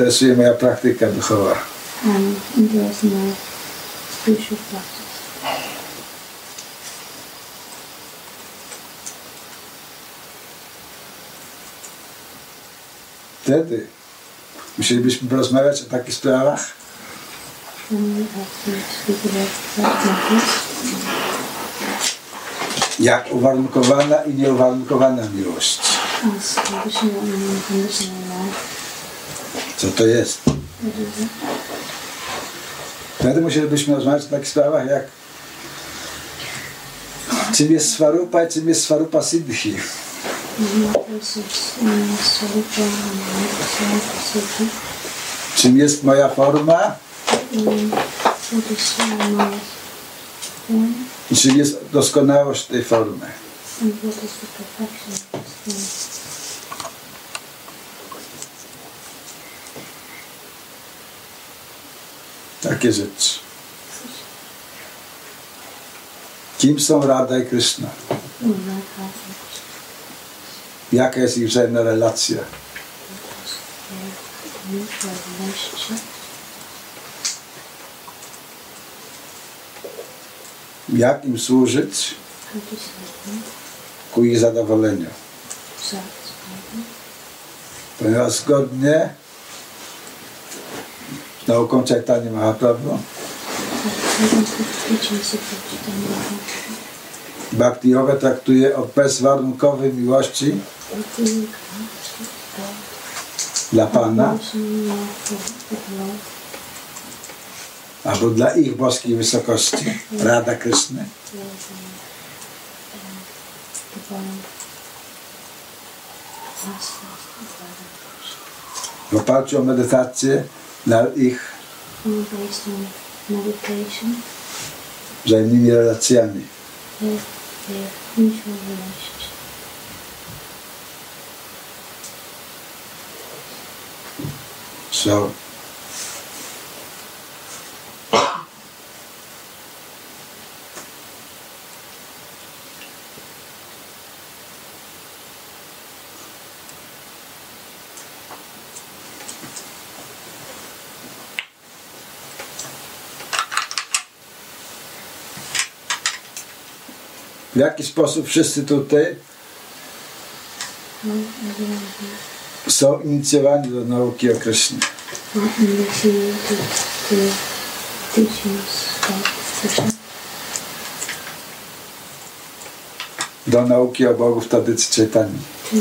interesuje moja praktyka duchowa. I'm interested in my spiritual practice. Wtedy musielibyśmy porozmawiać o takich sprawach, jak uwarunkowana i nieuwarunkowana miłość. As conditional and unconditional love. Co to jest? Wtedy musielibyśmy rozmawiać o takich sprawach jak czym jest Swarupa i czym jest Swarupa Siddhi. Czym jest moja forma i czym jest doskonałość tej formy. and what is the perfection of this form. Takie rzeczy. Kim są Radha i Krishna? Jaka jest ich wzajemna relacja? Jak im służyć ku ich zadowoleniu? Ponieważ zgodnie z nauką Chaitanya Mahaprabhu According to the teachings of the Chaitanya Mahaprabhu, Bhakti Yoga traktuje o bezwarunkowej miłości dla Pana albo dla ich boskiej wysokości, Rada Kryszny, w oparciu o medytację dla ich wzajemnymi relacjami. mutual relationship. So, jaki sposób wszyscy tutaj są inicjowani do nauki o Do nauki o Bogu w tradycji Chaitanya. to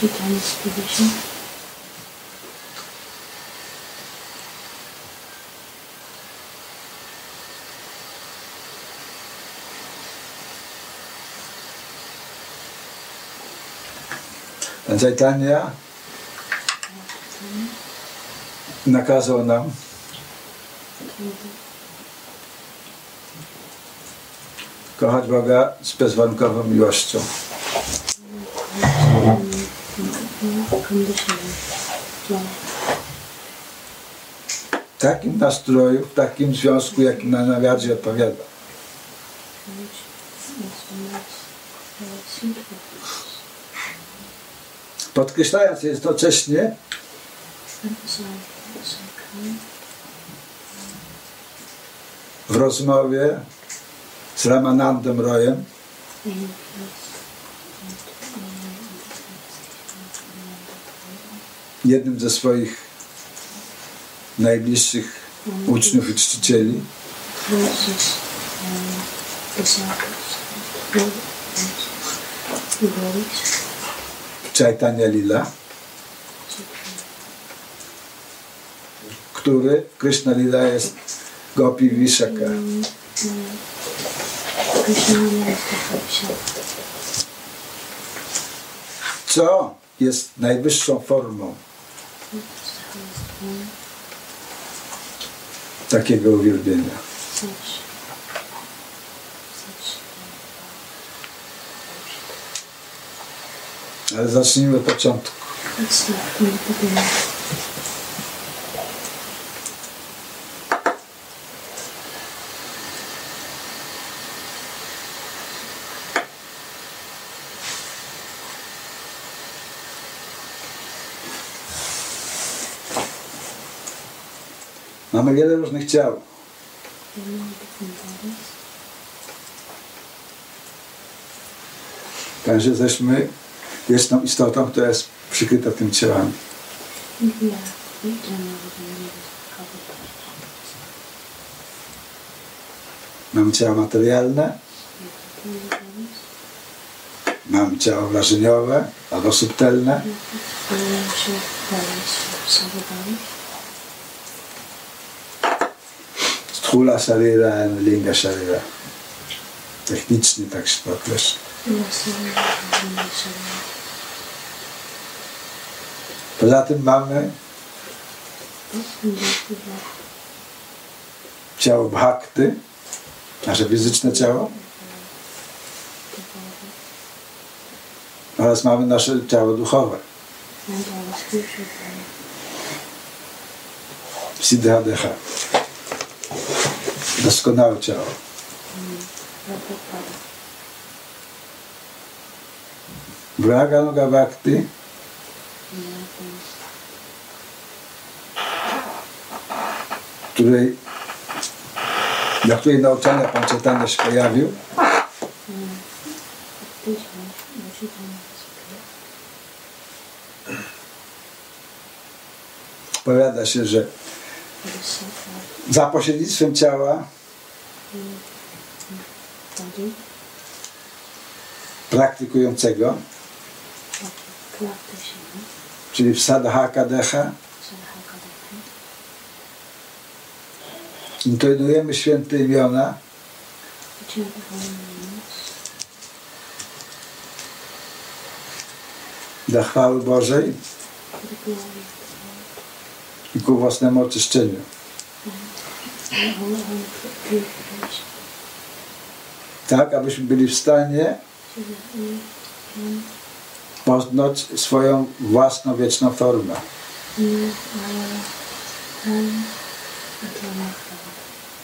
teachings uh, Chaitanya nakazał nam kochać Boga z bezwarunkową miłością. W takim nastroju, w takim związku, jaki nam najbardziej odpowiada. which is the most uh, suitable Podkreślając jednocześnie, w rozmowie z Ramanandem his jednym ze swoich najbliższych uczniów i czcicieli, Chaitanya Lila, który Krishna Lila jest Gopi Vishaka. Co jest najwyższą formą takiego uwielbienia? Ale zacznijmy od początku. Mamy wiele różnych ciał. Także jesteśmy wieczną istotą, która jest przykryta tymi ciałami. Mamy ciała materialne, mamy ciało wrażeniowe albo subtelne, Sthula Sharira and Linga Sharira. Technicznie tak się to. Poza tym mamy ciało bhakty, nasze fizyczne ciało, oraz mamy nasze ciało duchowe, siddhadeha, doskonałe ciało. Braganuga Bhakti której, dla której nauczania Pan Chaitanya się pojawił, powiada się, że za pośrednictwem ciała praktykującego, czyli w sadhaka decha, intonujemy święte imiona dla chwały Bożej i ku własnemu oczyszczeniu. Tak, abyśmy byli w stanie poznać swoją własną wieczną formę.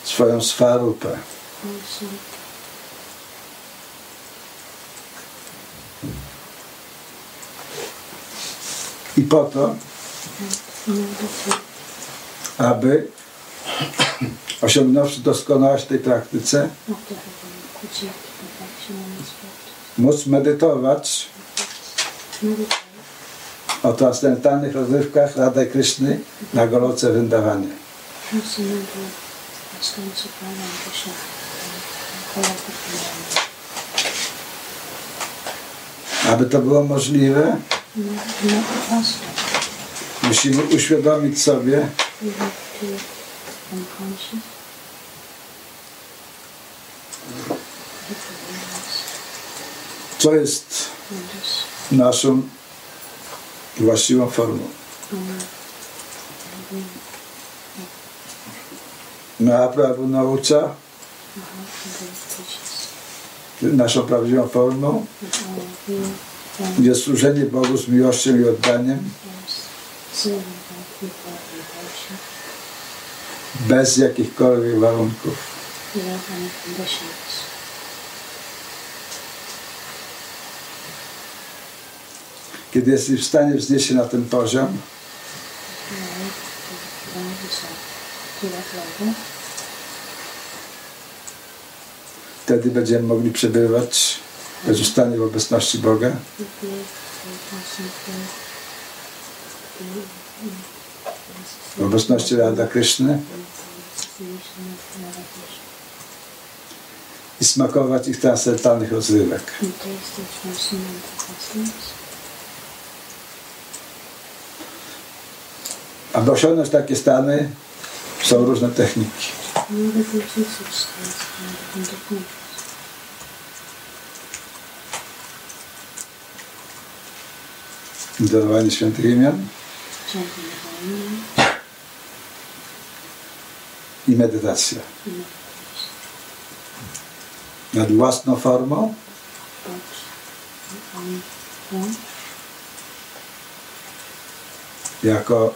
Swoją swarupę. I po to, aby osiągnąwszy doskonałość w tej praktyce, móc medytować o transcendentalnych rozrywkach Radha Kryszny na Goloce Wyndawanie. Aby to było możliwe, musimy uświadomić sobie, co jest naszą właściwą formą. Mahaprabhu naucza naszą prawdziwą formą jest służenie Bogu z miłością i oddaniem bez jakichkolwiek warunków. Kiedy jesteś w stanie wznieść się na ten poziom, wtedy będziemy mogli przebywać bezustannie w obecności Boga. W obecności Radha Kryszny i smakować ich transcendentalnych rozrywek. Aby osiągnąć takie stany, są różne techniki. Dodawanie świętych imion i medytacja. Nad własną formą jako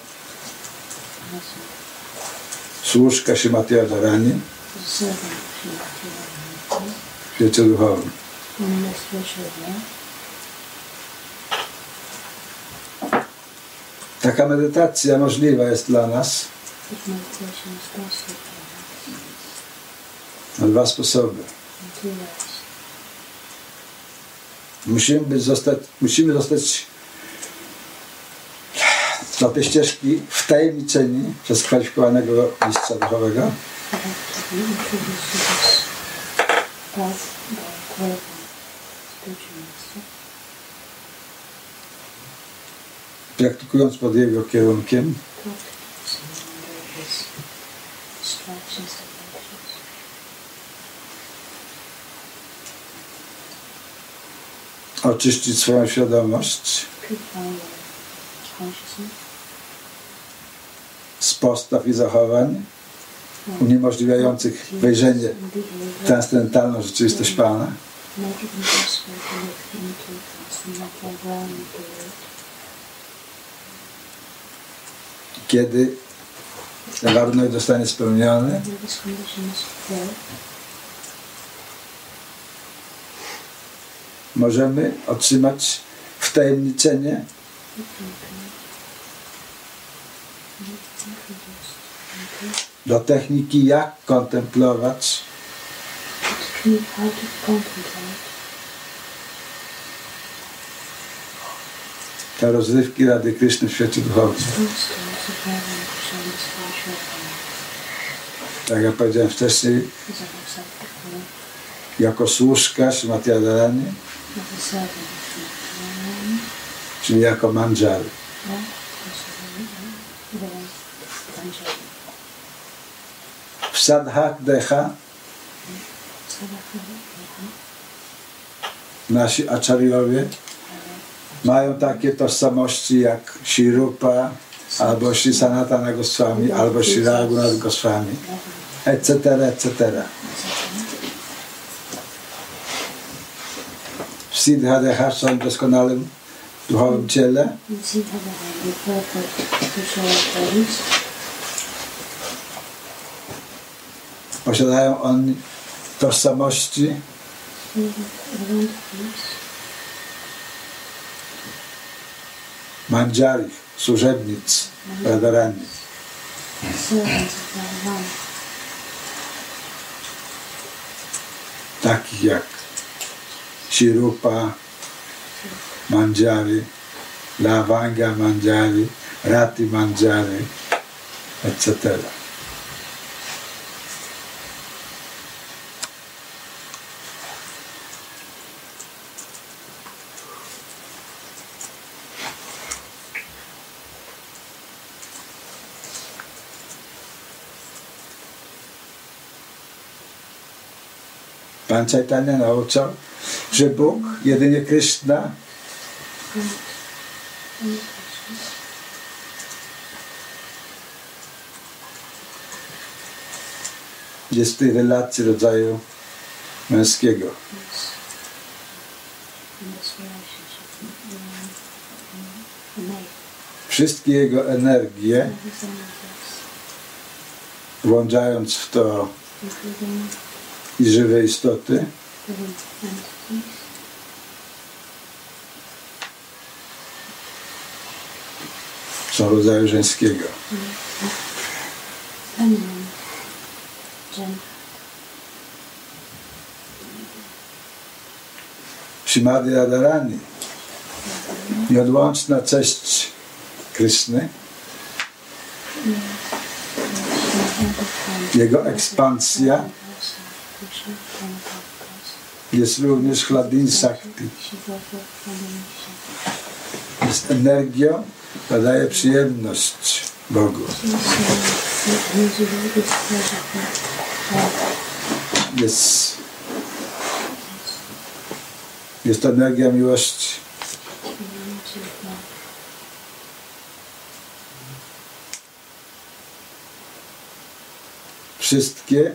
służka Shimati Radharani w świecie duchowym. Taka medytacja możliwa jest dla nas? Na dwa sposoby. Musimy, być zostać, musimy zostać na tej ścieżki wtajemniczeni przez kwalifikowanego mistrza duchowego, praktykując pod jego kierunkiem, oczyścić swoją świadomość z postaw i zachowań uniemożliwiających wejrzenie w transcendentalną rzeczywistość Pana, kiedy warunek zostanie spełniony, możemy otrzymać wtajemniczenie we can be introduced into do techniki, jak kontemplować te rozrywki Rady Kryszny w świecie duchowym. Tak jak powiedziałem wcześniej, jako służka Śrimati Radharani, as a servant of Sri czyli jako manżar. or also the Panjali. W sadhak decha nasi acharyowie mają takie tożsamości jak Shirupa, albo Shri Sanatana Goswami, albo Shri Raghunath Goswami, etc., etc. W Siddhadeha są w doskonałym duchowym ciele, see how they have the perfect spiritual bodies. Posiadają oni tożsamości manżari, służebnic Radharani. takich jak Shirupa, Manjari, Lavanga Manjari, Rati Manjari, etc. Pan Chaitanya nauczał, że Bóg, jedynie Krishna, jest w tej relacji rodzaju męskiego. Wszystkie jego energie, włączając w to i żywe istoty, są rodzaju żeńskiego. Shimadi Radharani, nieodłączna cześć Kryszny, jego ekspansja jest również Hladin Sakti. Jest energią, która daje przyjemność Bogu. Jest, jest to energia miłości. Wszystkie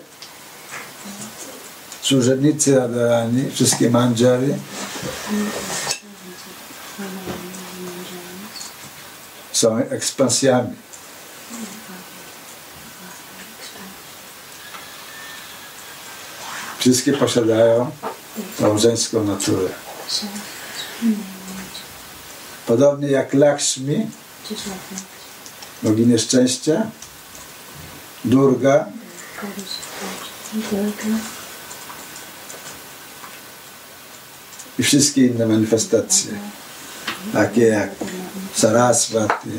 służebnicy Radharani, wszystkie manżary są ekspansjami. Wszystkie posiadają tą żeńską naturę. Podobnie jak Lakshmi, bogini szczęścia, Durga, goddess of Durga, i wszystkie inne manifestacje, takie jak Saraswati,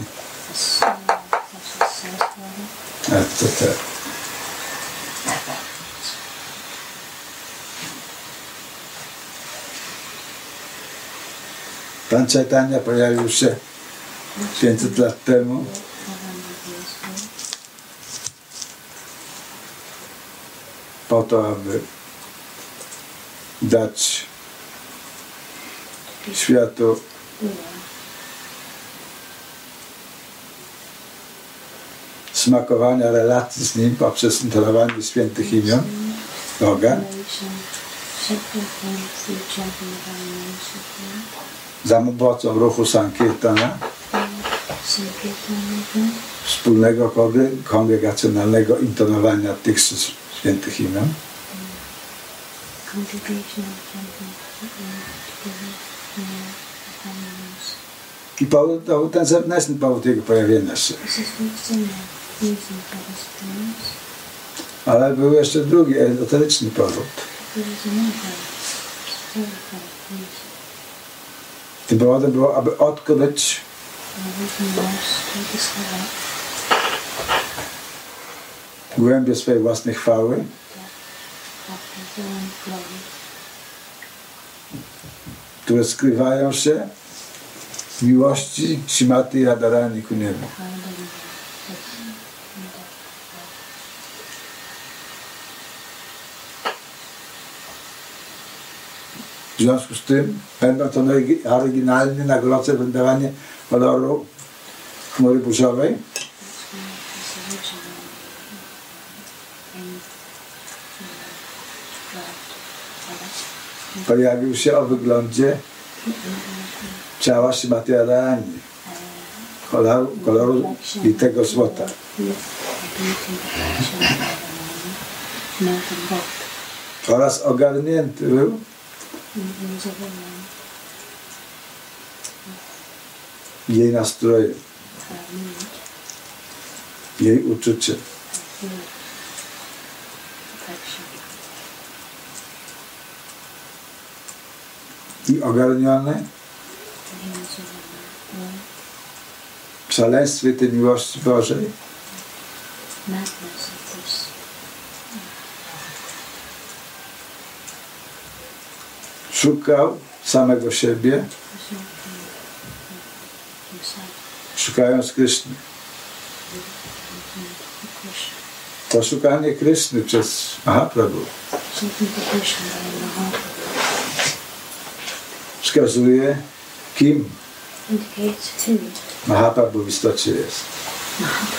etc. Pan Chaitanya pojawił się 500 lat temu po to, aby dać światu. Smakowania relacji z Nim poprzez intonowanie świętych imion. Boga. Za pomocą ruchu Sankirtana. Wspólnego kongre- kongregacjonalnego intonowania tych świętych imion i powód, to ten zewnętrzny powód jego pojawienia się. Ale był jeszcze drugi, ezoteryczny powód. Tym powodem było, aby odkryć głębie swojej własnej chwały. Które skrywają się miłości Shimaty Radharani ku niemu. W związku z tym, będąc on orygi- oryginalny na gloce wydawanie koloru chmury burzowej, pojawił się o wyglądzie ciała Shimaty Radharani, koloru, koloru litego złota. Oraz ogarnięty był jej nastrojem, jej uczuciem. I ogarniony szaleństwie tej miłości Bożej szukał samego siebie, szukając Kryszny. To szukanie Kryszny przez Mahaprabhu wskazuje, kim Mahaprabhu w istocie jest. Mahaprabhu.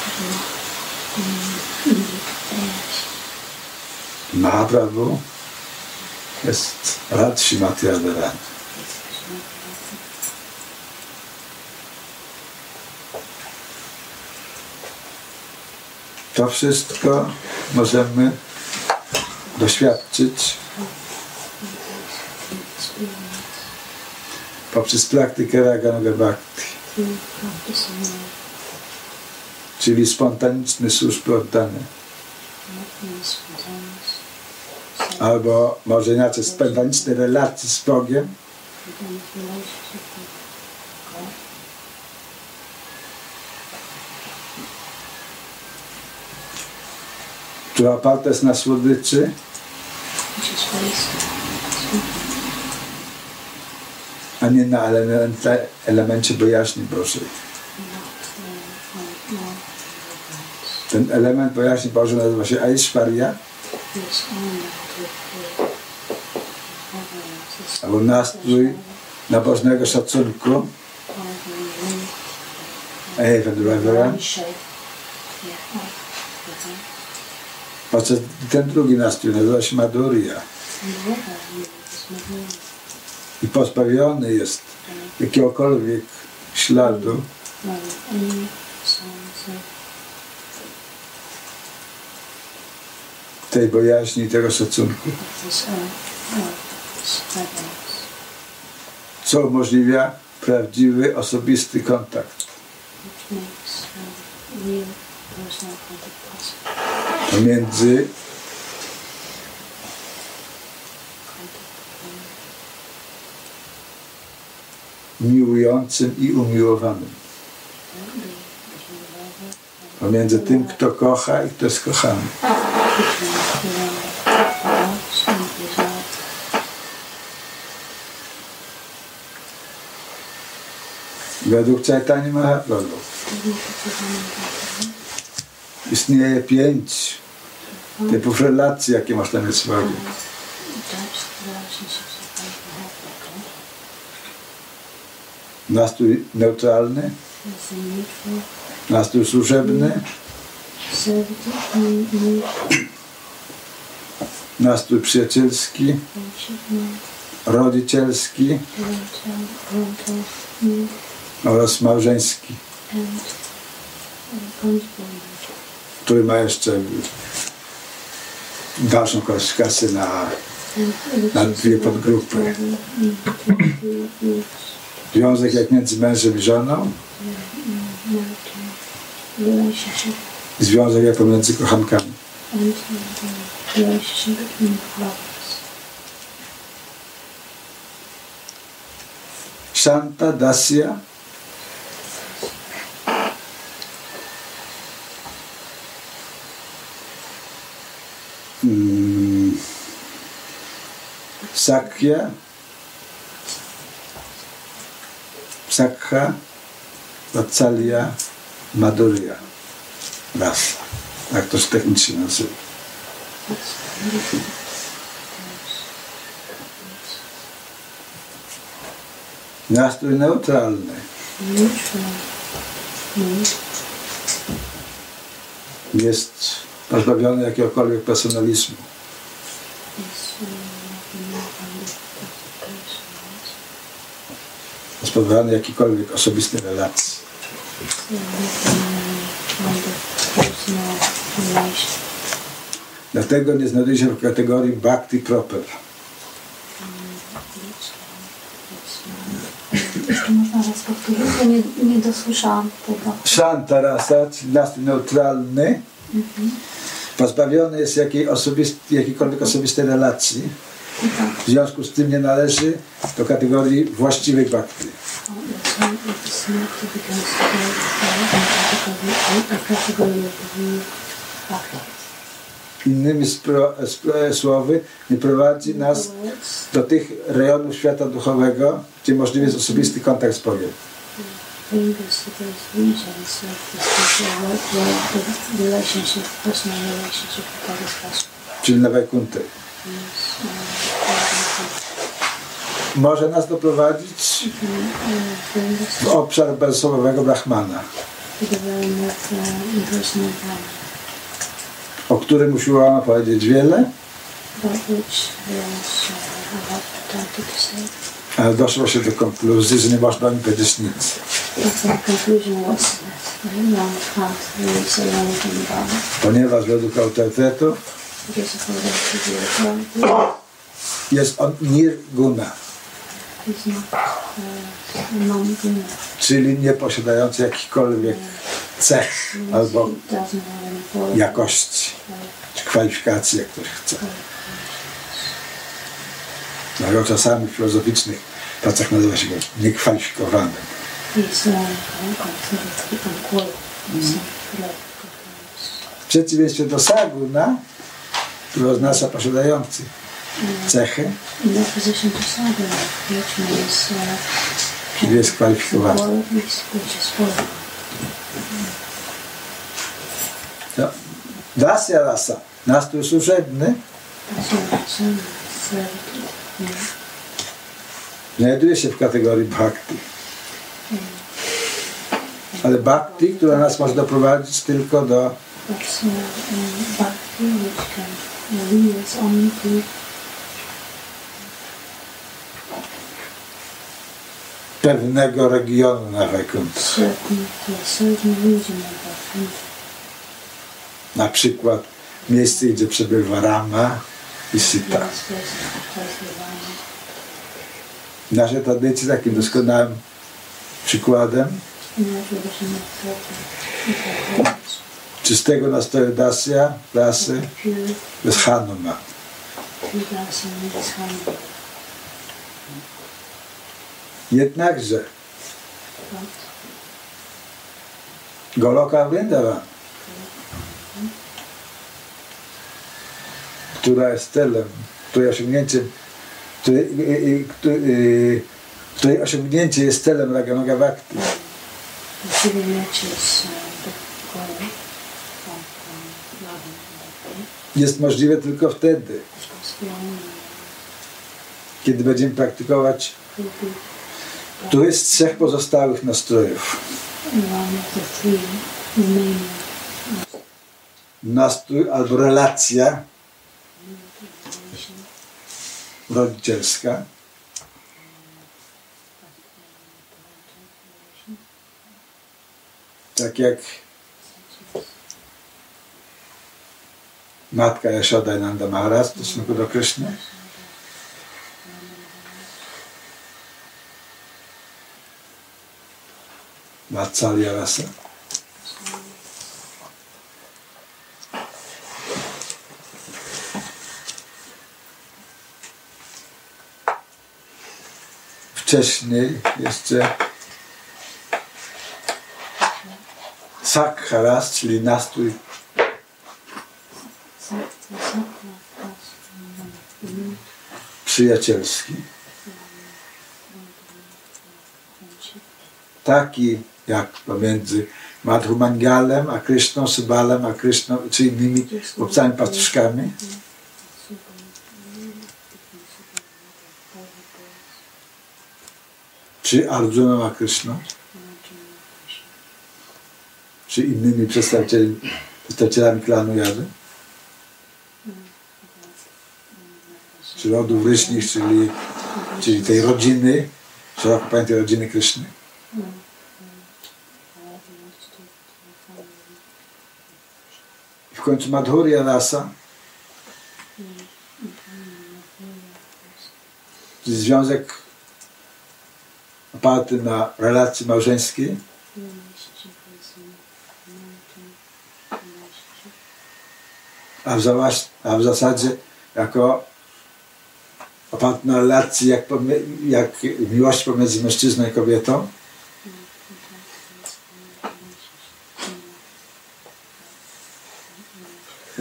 Mahaprabhu jest Rad Shimati Radharani. To wszystko możemy doświadczyć poprzez praktykę Raganaga Bhakti, czyli spontaniczne służby oddane, albo może inaczej spontaniczne relacje z Bogiem, która oparta jest na słodyczy, which is based on sweetness, a nie na elemencie, elemencie bojaźni Bożej. Ten element bojaźni Bożej nazywa się Aishwarya, albo nastrój nabożnego szacunku, reverence. podczas ten drugi nastrój nazywa się Madhurya And the other is Madhurya. I pozbawiony jest jakiegokolwiek śladu tej bojaźni tego szacunku, co umożliwia prawdziwy, osobisty kontakt. pomiędzy miłującym i umiłowanym. Pomiędzy tym, kto kocha i kto jest kochany. Według Chaitanya Mahaprabhu istnieje pięć typów relacji, jakie można mieć z Bogiem. Types of relationships that one can have with God. Nastrój neutralny, nastrój służebny, nastrój przyjacielski, rodzicielski. Oraz małżeński, który ma jeszcze dalszą kwalifikację na Na dwie podgrupy. Związek jak między mężem i żoną, związek jak pomiędzy kochankami. Shanta, Dasya, mm, Sakya, Sakha, Vatsalya, Madhurya, rasa. Tak to się technicznie nazywa. Nastrój neutralny. Jest pozbawiony jakiegokolwiek personalizmu uh, nothing more than the personal, Jest pozbawiony jakiejkolwiek osobistej relacji. Dlatego nie znajduje się w kategorii bhakti proper. Jeszcze można raz powtórzyć, bo nie, nie dosłyszałam tego. Shanta rasa, czyli nastrój neutralny, pozbawiony jest jakiej osobist, jakiejkolwiek osobistej relacji. Tak, W związku z tym nie należy do kategorii właściwej bhakti. Innymi słowy, nie prowadzi nas do tych rejonów świata duchowego, gdzie możliwy jest osobisty kontakt z Bogiem. brings us to those regions of the spiritual world where the relationship, personal relationship with God is possible. Czyli na. Yes, uh, Może nas doprowadzić w obszar bezosobowego Brahmana, o którym usiłowano powiedzieć wiele, ale doszło się do konkluzji, że nie można nim powiedzieć nic. Ponieważ według autorytetów jest on nirguna, he's not uh, a non-guna. Czyli nie posiadający jakichkolwiek cech albo jakości, czy kwalifikacji, jak ktoś chce. Dlatego czasami w filozoficznych pracach nazywa się go niekwalifikowanym. Qualified. W przeciwieństwie do saguna, który oznacza posiadający cechy, In opposition to sadhana, which means uh, czyli jest kwalifikowany. No. Dasya rasa, służebny, um, servitude. Yeah. znajduje się w kategorii bhakti. Ale bhakti, która nas może doprowadzić tylko do uh, um, bhakti, which can uh, lead us to pewnego regionu na Wajkuntę. certain, to a certain region of our country. Na przykład miejsce, gdzie przebywa Rama i Sita. Naszej tradycji takim doskonałym przykładem czystego nastroju dasya, to jest Hanuma. pure dasya is Hanuman. Jednakże. Goloka Vrindavan, która jest celem, której osiągnięcie, której, y, y, której, y, której osiągnięcie jest celem Ragamaga Bhakti, jest możliwe tylko wtedy, kiedy będziemy praktykować któryś z trzech pozostałych nastrojów. three remaining Nastrój albo relacja rodzicielska, tak jak matka Yashoda Nanda Maharaj w stosunku do Kryszny. Vatsalya rasa. Wcześniej jeszcze Sakharas, czyli nastrój przyjacielski. taki jak pomiędzy Madhumangalem a Kryszną, Sybalem a Kryszną, czy innymi chłopcami pastuszkami. Czy Arjuną a Kryszną, czy innymi przedstawicielami klanu Jady, czy rodów Ryśnich, czyli, czyli tej rodziny, szeroko pojętej rodziny Kryszny. I w końcu Madhurya Rasa, związek oparty na relacji małżeńskiej, a w, zawas- a w zasadzie jako oparty na relacji jak, jak miłość pomiędzy mężczyzną i kobietą,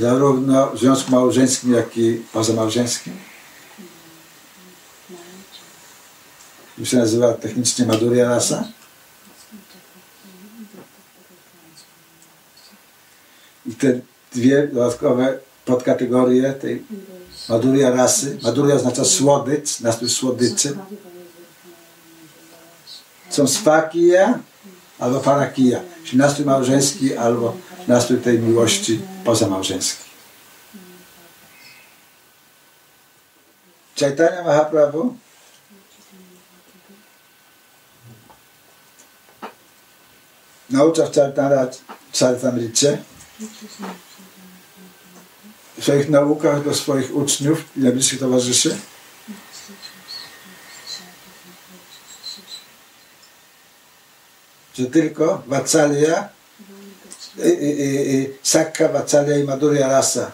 zarówno w związku małżeńskim, jak i pozamałżeńskim. To się nazywa technicznie Madhurya Rasa. I te dwie dodatkowe podkategorie tej Madhurya rasy. Madhurya oznacza słodycz, nastrój słodyczy. Są swakia albo parakija, czyli nastrój małżeński albo nastrój tej miłości pozamałżeńskiej. Chaitanya Mahaprabhu? Naucza w Chaitanya Charitamricie w swoich naukach do swoich uczniów i najbliższych towarzyszy? Że tylko y, Sakka, Vatsalya i Madhurya Rasa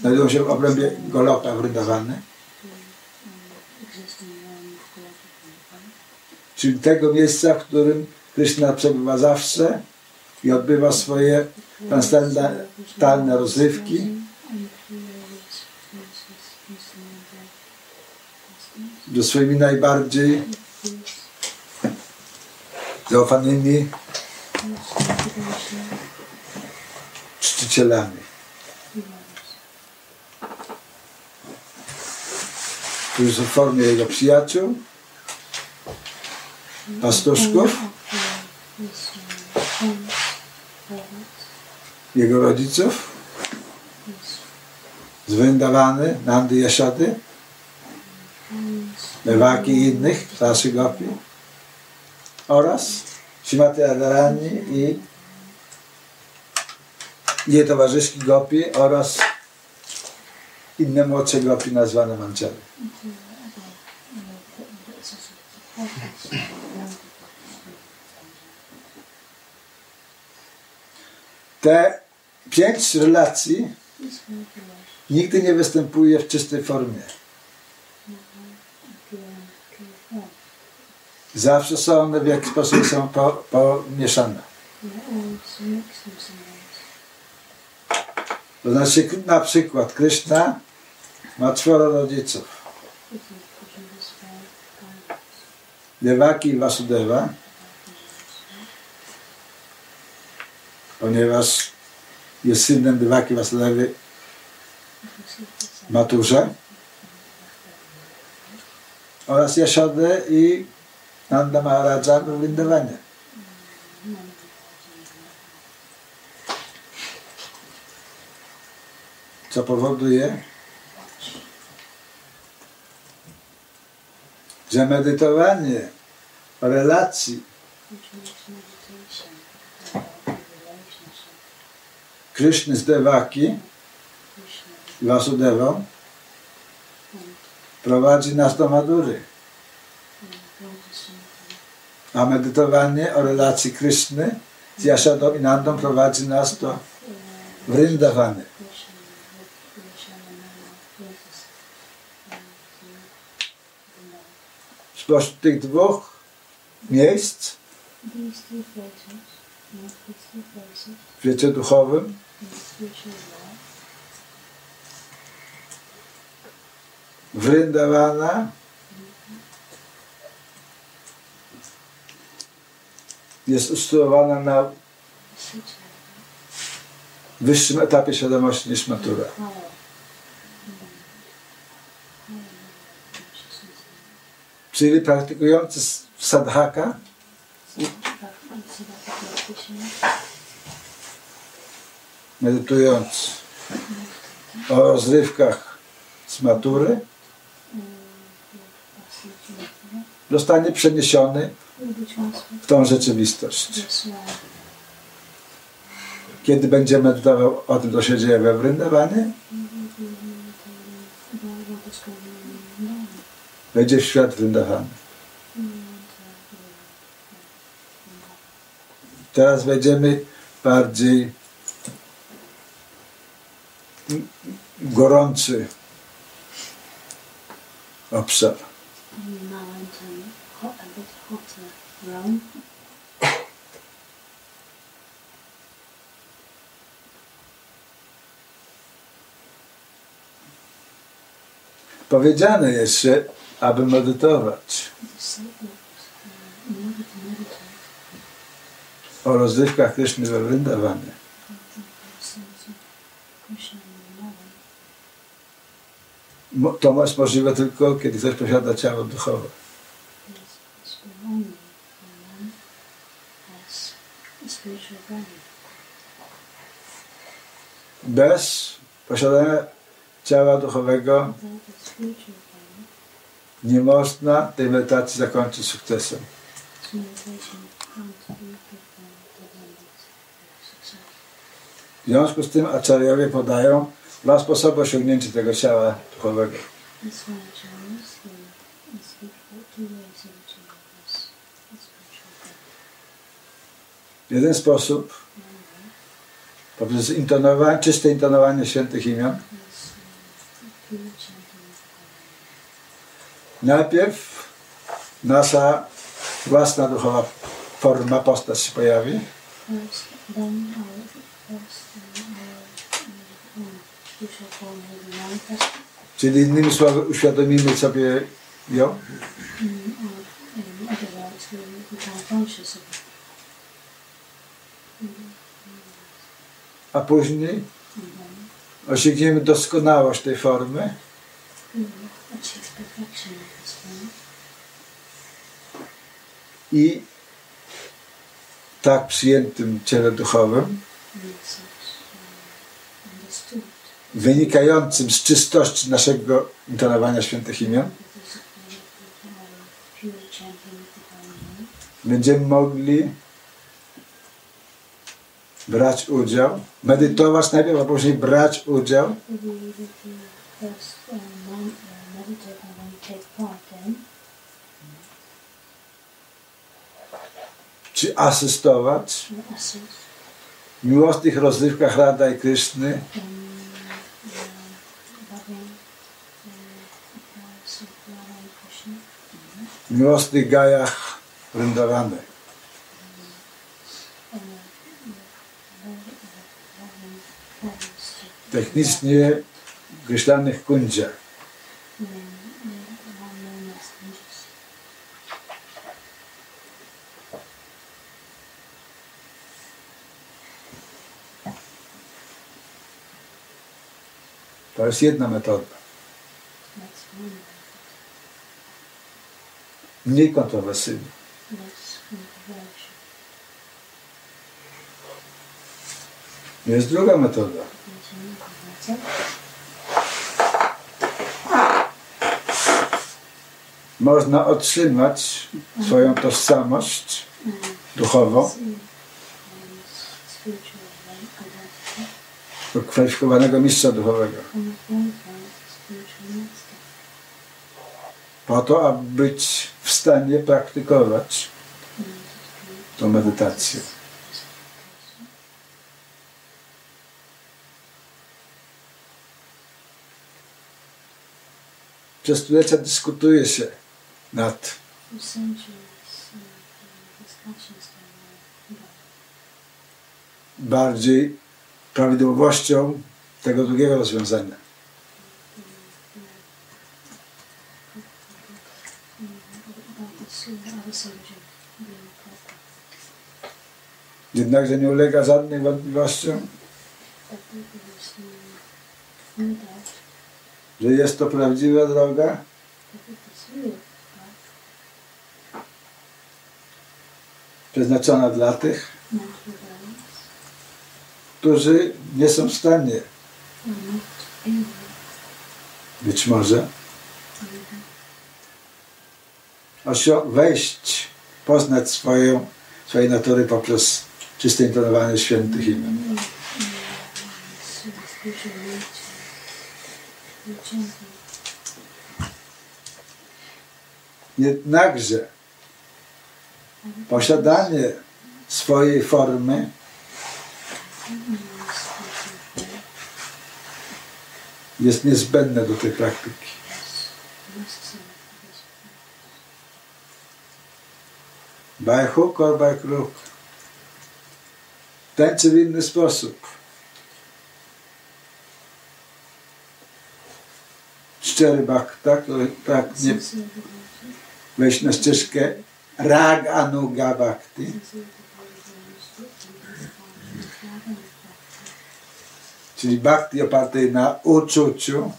znajdują się w obrębie Goloka Vrindavany, czyli tego miejsca, w którym Krishna przebywa zawsze i odbywa swoje transcendentalne rozrywki. Ze swoimi najbardziej zaufanymi czcicielami. Którzy są w formie jego przyjaciół, pastuszków, jego rodziców, z Nandy Yashody, Lewaki innych, starszych gopi. Oraz Shimati Radharani i jej towarzyszki gopi oraz inne młodsze gopi nazwane Manchary. Te pięć relacji nigdy nie występuje w czystej formie. Zawsze są one w jakiś sposób są po, pomieszane. They're To znaczy na przykład Krishna ma czworo rodziców. Devaki i Vasudeva, ponieważ jest synem Devaki Vasudevy maturze oraz Yashodę i Nanda Maharaja w Vrindawanie. Co powoduje, że medytowanie relacji Kryszny z Devaki Vasudevą prowadzi nas do Madury. A medytowanie o relacji Kryszny z Yashodą i Nandą prowadzi nas do Vrindavany. Krishna with Yashodananda brings us uh, to Vrindavan. Spośród tych dwóch miejsc? W świecie duchowym? Vrindawana jest usytuowana na wyższym etapie świadomości niż Matura. Czyli praktykujący sadhaka? Medytując o rozrywkach z Matury? Zostanie przeniesiony w tą rzeczywistość. Kiedy będzie medytował o tym, co się dzieje we Vrindawanie, wejdzie w świat uh, Teraz wejdziemy bardziej gorący obszar. Powiedziane jest, że aby medytować o rozrywkach Kryszny we mo- to jest możliwe tylko, kiedy ktoś posiada ciało duchowe. Bez posiadania ciała duchowego Without a spiritual body, nie można tej medytacji zakończyć sukcesem. W związku z tym acharyowie podają dwa sposoby osiągnięcia tego ciała duchowego. Jeden sposób poprzez intonowanie, czyste intonowanie świętych imion. is uh, pure chanting of the Najpierw nasza własna duchowa forma, postać się pojawi. Czyli innymi słowy uświadomimy sobie ją, a później osiągniemy doskonałość tej formy this form. i tak przyjętym ciele duchowym, wynikającym z czystości naszego intonowania świętych imion, będziemy mogli brać udział, medytować najpierw, a później brać udział We'll be able to first uh, man, uh, in, czy asystować or assist w miłosnych rozrywkach Rada i Kryszny, uh, uh, w miłosnych gajach uh, us Technicznie określanych kundziach. To jest jedna metoda. Mniej kontrowersyjna. Jest druga metoda. Można otrzymać swoją tożsamość duchową kwalifikowanego mistrza duchowego. Po to, aby być w stanie praktykować tą medytację. Przez stulecia dyskutuje się nad bardziej prawidłowością tego drugiego rozwiązania. Jednakże nie ulega żadnym wątpliwościom, że jest to prawdziwa droga, that it is real path przeznaczona dla tych, którzy nie są w stanie być może wejść, poznać swoją, swojej natury poprzez czyste intonowanie świętych imion. Jednakże posiadanie swojej formy jest niezbędne do tej praktyki. By hook or by crook. W ten czy w inny sposób. Szczery bhakta, który pragnie wejść na ścieżkę rag anuga bhakti, czyli bhakti opartej na uczuciu.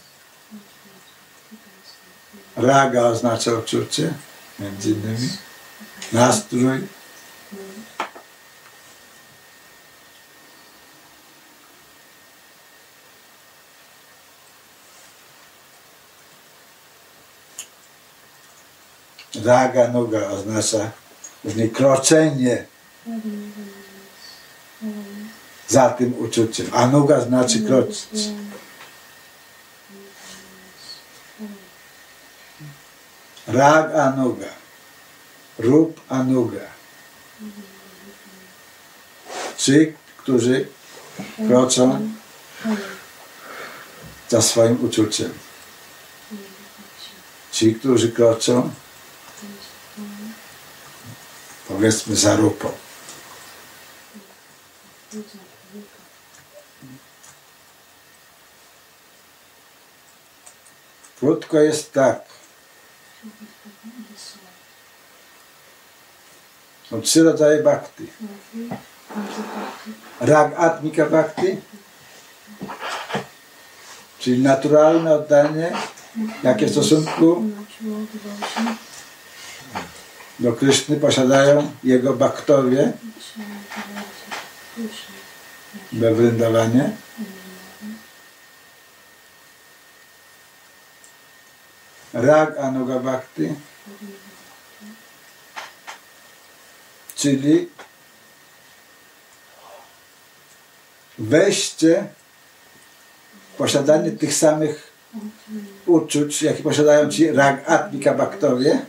Raga oznacza uczucie, między innymi. Nastrój. Raga noga oznacza pewnie kroczenie za tym uczuciem. A noga znaczy kroczyć. Rag anuga. Rup anuga. Ci, którzy kroczą za swoim uczuciem. Ci, którzy kroczą, powiedzmy, za rupą. Krótko jest tak. Są trzy rodzaje bhakti. Rag atmika bhakti, czyli naturalne oddanie, jakie w stosunku do Kryszny posiadają jego Krishna we Vrindawanie. and Rag anuga bhakti, czyli wejście, posiadanie tych samych uczuć, jakie posiadają ci rag atmika bhaktowie,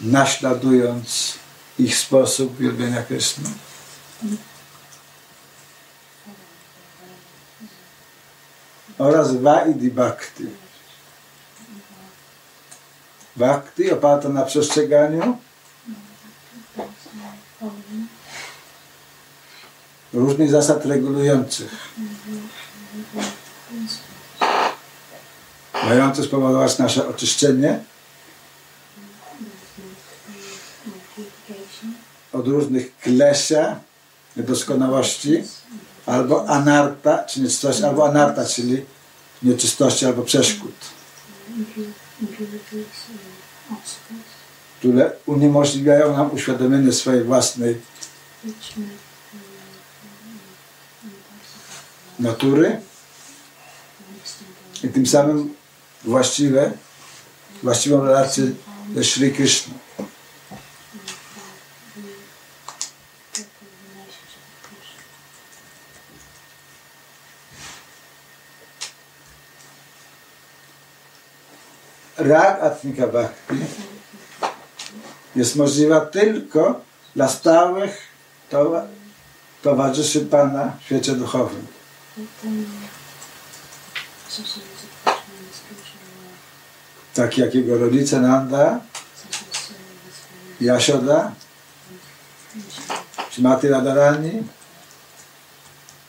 naśladując ich sposób wielbienia Kryszny. Oraz Vaidi Bhakti. Bhakti oparta na przestrzeganiu różnych zasad regulujących, mających spowodować nasze oczyszczenie od różnych klesia, niedoskonałości, albo anarta, czy nieczystości, albo anarta, czyli nieczystości albo przeszkód, które uniemożliwiają nam uświadomienie swojej własnej natury i tym samym właściwe, właściwą relację ze Sri Krishna. Rag Atmika Bhakti jest możliwa tylko dla stałych towarzyszy Pana w świecie duchowym. Tak jak jego rodzice Nanda, Yashoda, Shmati Radharani,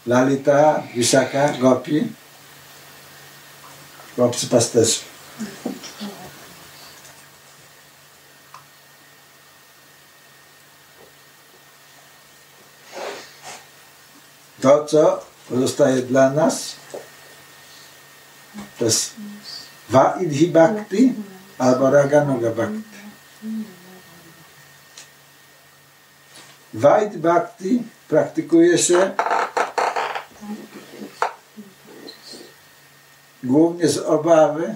Lalita, Vishaka, Gopi, chłopcy pasterzy. To, co pozostaje dla nas, to jest Vaidhi Bhakti albo Raganuga Bhakti. Vaid Bhakti praktykuje się głównie z obawy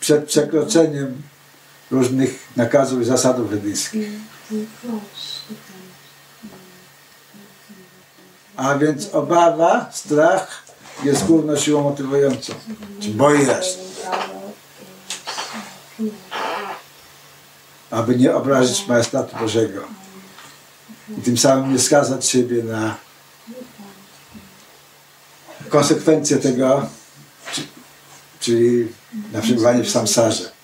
przed przekroczeniem różnych nakazów i zasadów wedyjskich. A więc obawa, strach jest główną siłą motywującą. Boisz? Aby nie obrazić majestatu Bożego. I tym samym nie skazać siebie na konsekwencje tego, czyli na przebywanie w samsarze.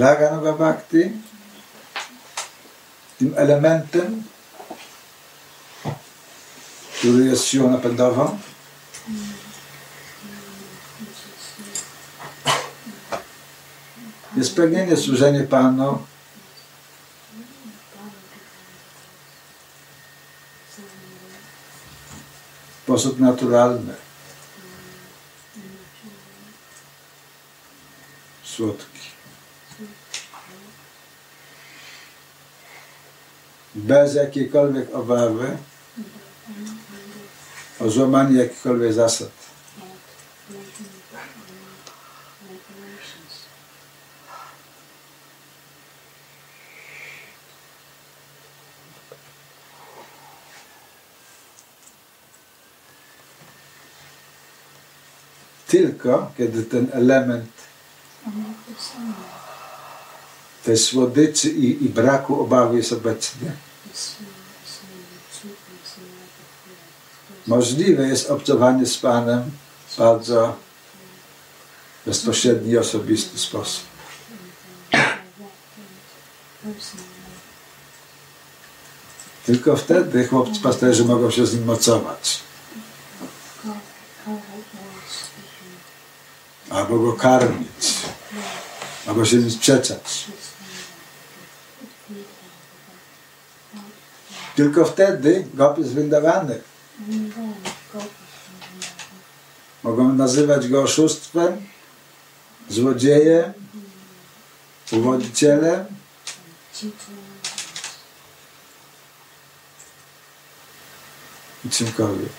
Raganuga Bhakti tym elementem, który jest siłą napędową, jest pragnienie służenia Panu. W sposób naturalny, słodki. Bez jakiejkolwiek obawy o złamanie jakichkolwiek zasad. Tylko kiedy ten element tej słodyczy i, i braku obawy jest obecny. Możliwe jest obcowanie z Panem w bardzo bezpośredni i osobisty sposób. Tylko wtedy chłopcy pasterzy mogą się z nim mocować. Albo go karmić. Albo się z nim sprzeczać. Tylko wtedy gop jest wydawany. Mogą nazywać go oszustwem, złodziejem, uwodzicielem. I czymkolwiek.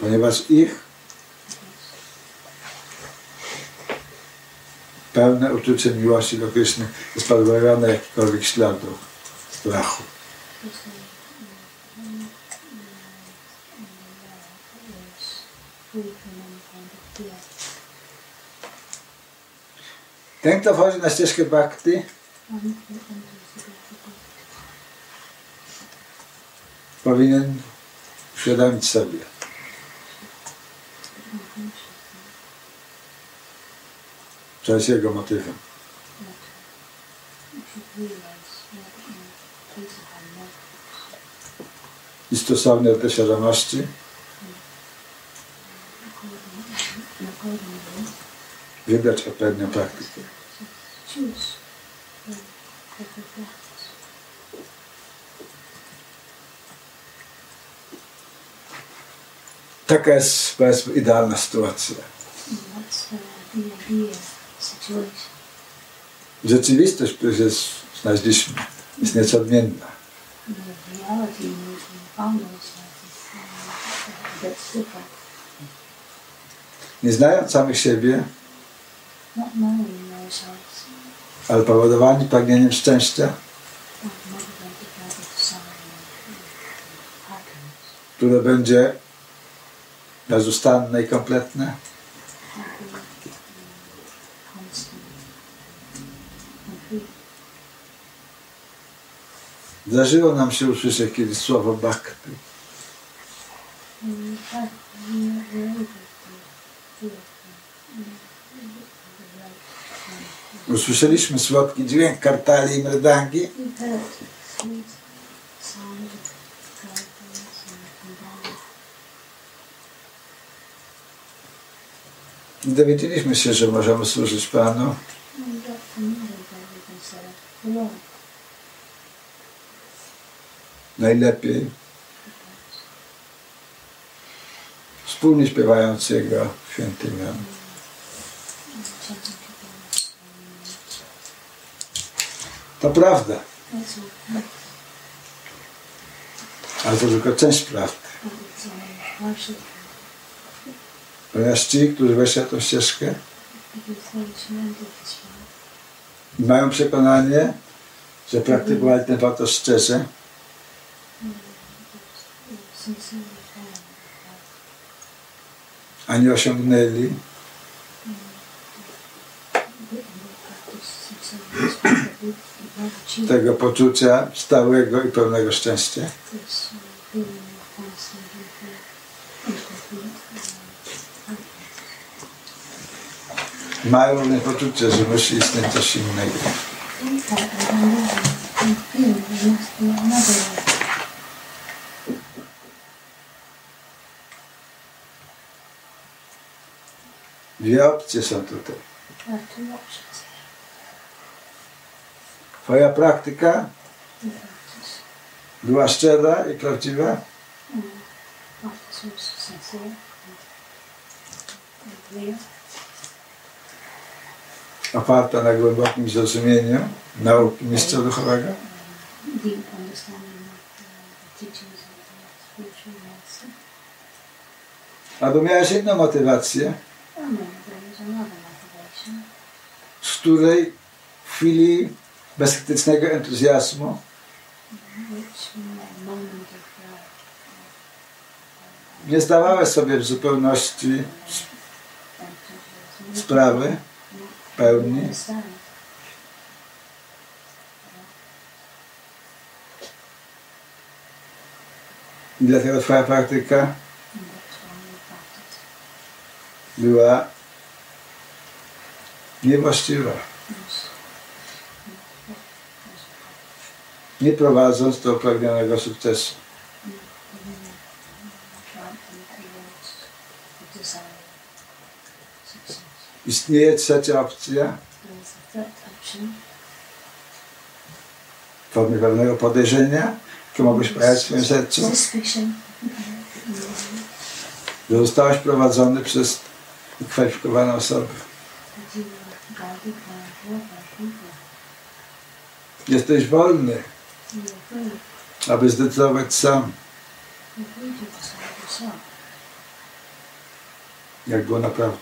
Ponieważ ich pełne uczucie miłości do Kryszny jest pozbawione jakichkolwiek śladów strachu. Ten, kto wchodzi na ścieżkę bhakti, powinien uświadomić sobie, co jest jego motywem. I stosownie do świadomości wybrać odpowiednią praktykę. Taka jest powiedzmy idealna sytuacja. Rzeczywistość, którą się znaleźliśmy, jest nieco odmienna. Nie znając samych siebie, ale powodowani pragnieniem szczęścia, które będzie bezustanne i kompletne, Zdarzyło nam się usłyszeć kiedyś słowo bhakti. Usłyszeliśmy słodki dźwięk kartali i mrydangi. I dowiedzieliśmy się, że możemy służyć Panu. Najlepiej wspólnie śpiewając Jego święty imię. To prawda. Ale to tylko część prawdy. Ponieważ ci, którzy weszli na tą ścieżkę, mają przekonanie, że praktykowali ten wartość szczerze, a nie osiągnęli tego poczucia stałego i pełnego szczęścia. Mają również poczucie, że musi istnieć coś innego. Dwie opcje są tutaj. Twoja praktyka? Była szczera i prawdziwa? Oparta na głębokim zrozumieniu nauki mistrza duchowego? Albo miałeś inną motywację, z której w chwili bezkrytycznego entuzjazmu nie zdawałeś sobie w zupełności sprawy pełni. I dlatego Twoja praktyka była niewłaściwa. Nie prowadząc do pragnionego sukcesu. Istnieje trzecia opcja w formie pewnego podejrzenia, jakie mogłeś pojawić w swoim sercu, że zostałeś prowadzony przez kwalifikowane osoby. Jesteś wolny, aby zdecydować sam, jak było naprawdę.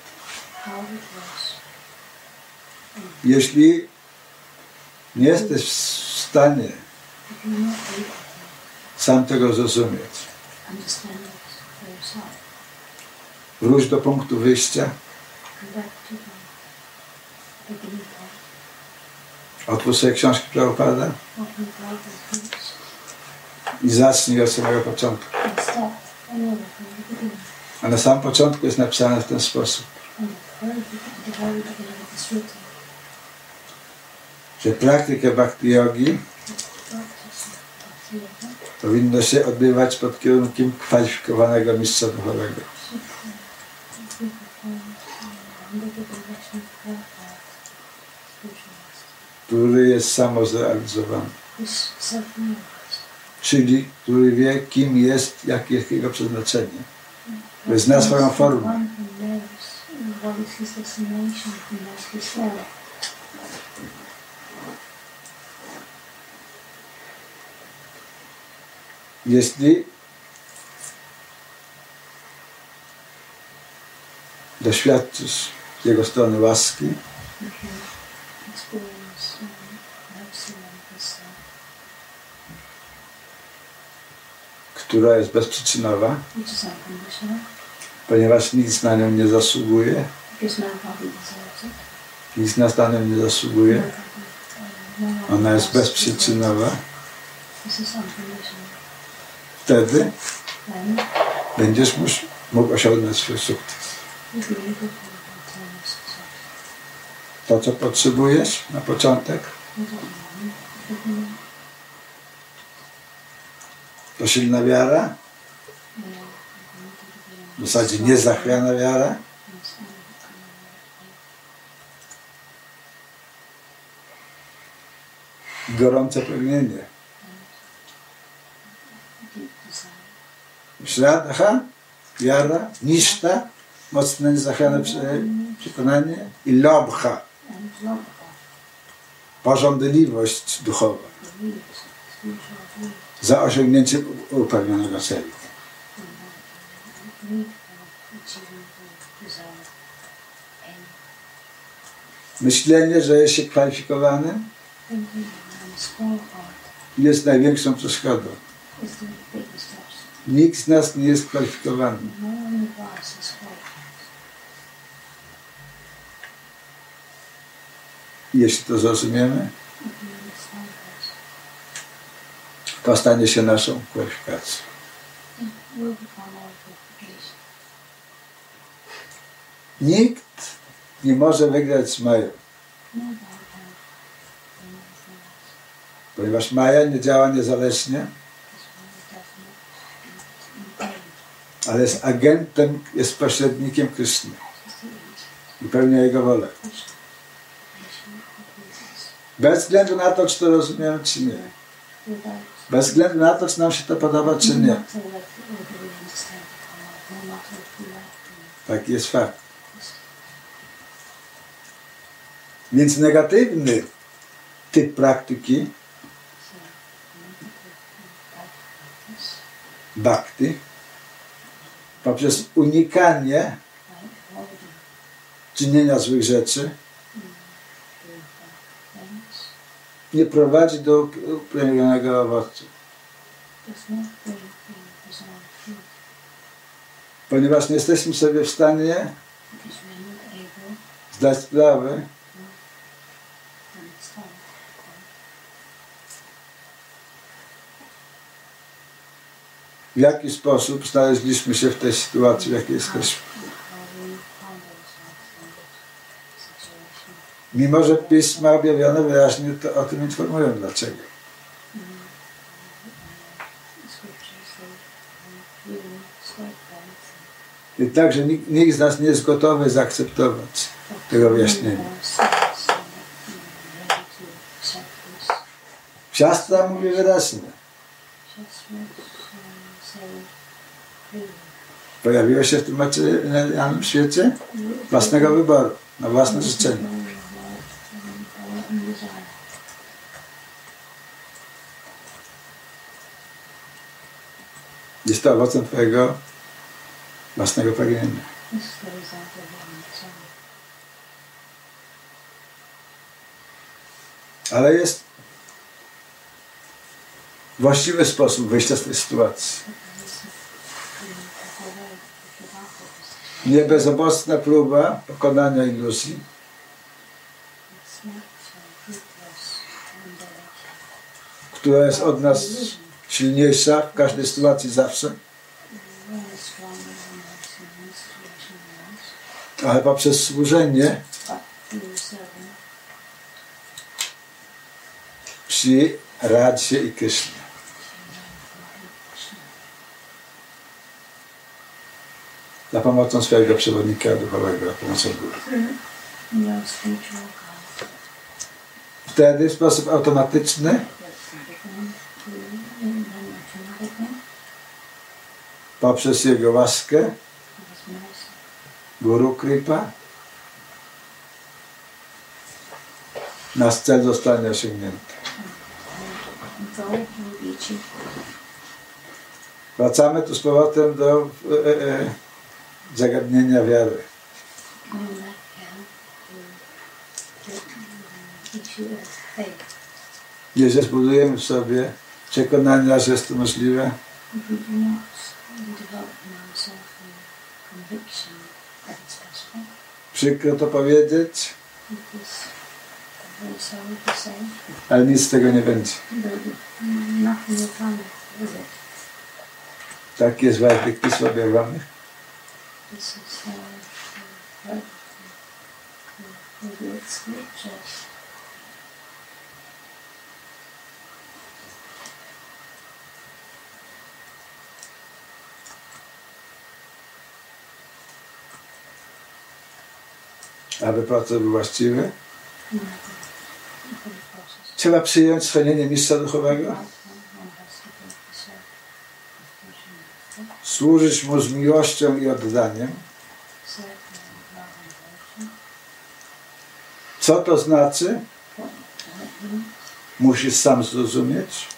Jeśli nie jesteś w stanie sam tego zrozumieć, understand it for yourself, wróć do punktu wyjścia, otwórz sobie książki Prabhupada i zacznij od samego początku. A na samym początku jest napisane w ten sposób, że praktykę bhakti yogi powinno się odbywać pod kierunkiem kwalifikowanego mistrza duchowego. should uh, be performed uh, under the direction of qualified spiritualist. Który jest samozrealizowany, czyli który wie, kim jest, jakie jest jego przeznaczenie. To zna swoją formę. Jeśli doświadczysz z jego strony łaski, która jest bezprzyczynowa, ponieważ nic na nią nie zasługuje, nic na nią nie zasługuje, ona jest bezprzyczynowa, wtedy będziesz mógł osiągnąć swój sukces. To, co potrzebujesz na początek, to silna wiara, w zasadzie niezachwiana wiara, gorące pragnienie. Śradha, wiara, niszta, mocne niezachwiane prze- przekonanie i lobha, pożądliwość duchowa za osiągnięciem upragnionego celu. Myślenie, że jest się kwalifikowany, jest największą przeszkodą. Nikt z nas nie jest kwalifikowany. Jeśli to zrozumiemy, to stanie się naszą kwalifikacją. Nikt nie może wygrać z Mają, ponieważ Maja nie działa niezależnie, ale jest agentem, jest pośrednikiem Kryszny i pełnia Jego wolę. Bez względu na to, czy to rozumiemy, czy nie. Bez względu na to, czy nam się to podoba, czy nie. Taki jest fakt. Więc negatywny typ praktyki bhakti poprzez unikanie czynienia złych rzeczy nie prowadzi do upragnionego owocu. Ponieważ nie jesteśmy sobie w stanie zdać sprawy, w jaki sposób znaleźliśmy się w tej sytuacji, w jakiej jesteśmy. Mimo, że pisma objawione wyraźnie to, o tym informują. Dlaczego? I także nikt, nikt z nas nie jest gotowy zaakceptować tego wyjaśnienia. Siastra mówi wyraźnie. Pojawiło się w tym materialnym świecie własnego wyboru, na własne życzenie. Jest to owocem Twojego własnego pragnienia. Ale jest właściwy sposób wyjścia z tej sytuacji. Nie bezowocna próba pokonania iluzji, która jest od nas silniejsza w każdej sytuacji zawsze, ale poprzez służenie przy Radzie i Krysznie. Za pomocą swojego przewodnika duchowego, za pomocą góry. Wtedy w sposób automatyczny poprzez Jego łaskę Guru Kripa nasz cel zostanie osiągnięty. Wracamy tu z powrotem do e, e, zagadnienia wiary. Jeżeli zbudujemy sobie przekonania, że jest to możliwe, przykro to powiedzieć, ale nic z tego nie będzie. Tak jest werdykt pism objawionych. Aby proces był właściwy, trzeba przyjąć schronienie mistrza duchowego, służyć mu z miłością i oddaniem. Co to znaczy? Musisz sam zrozumieć.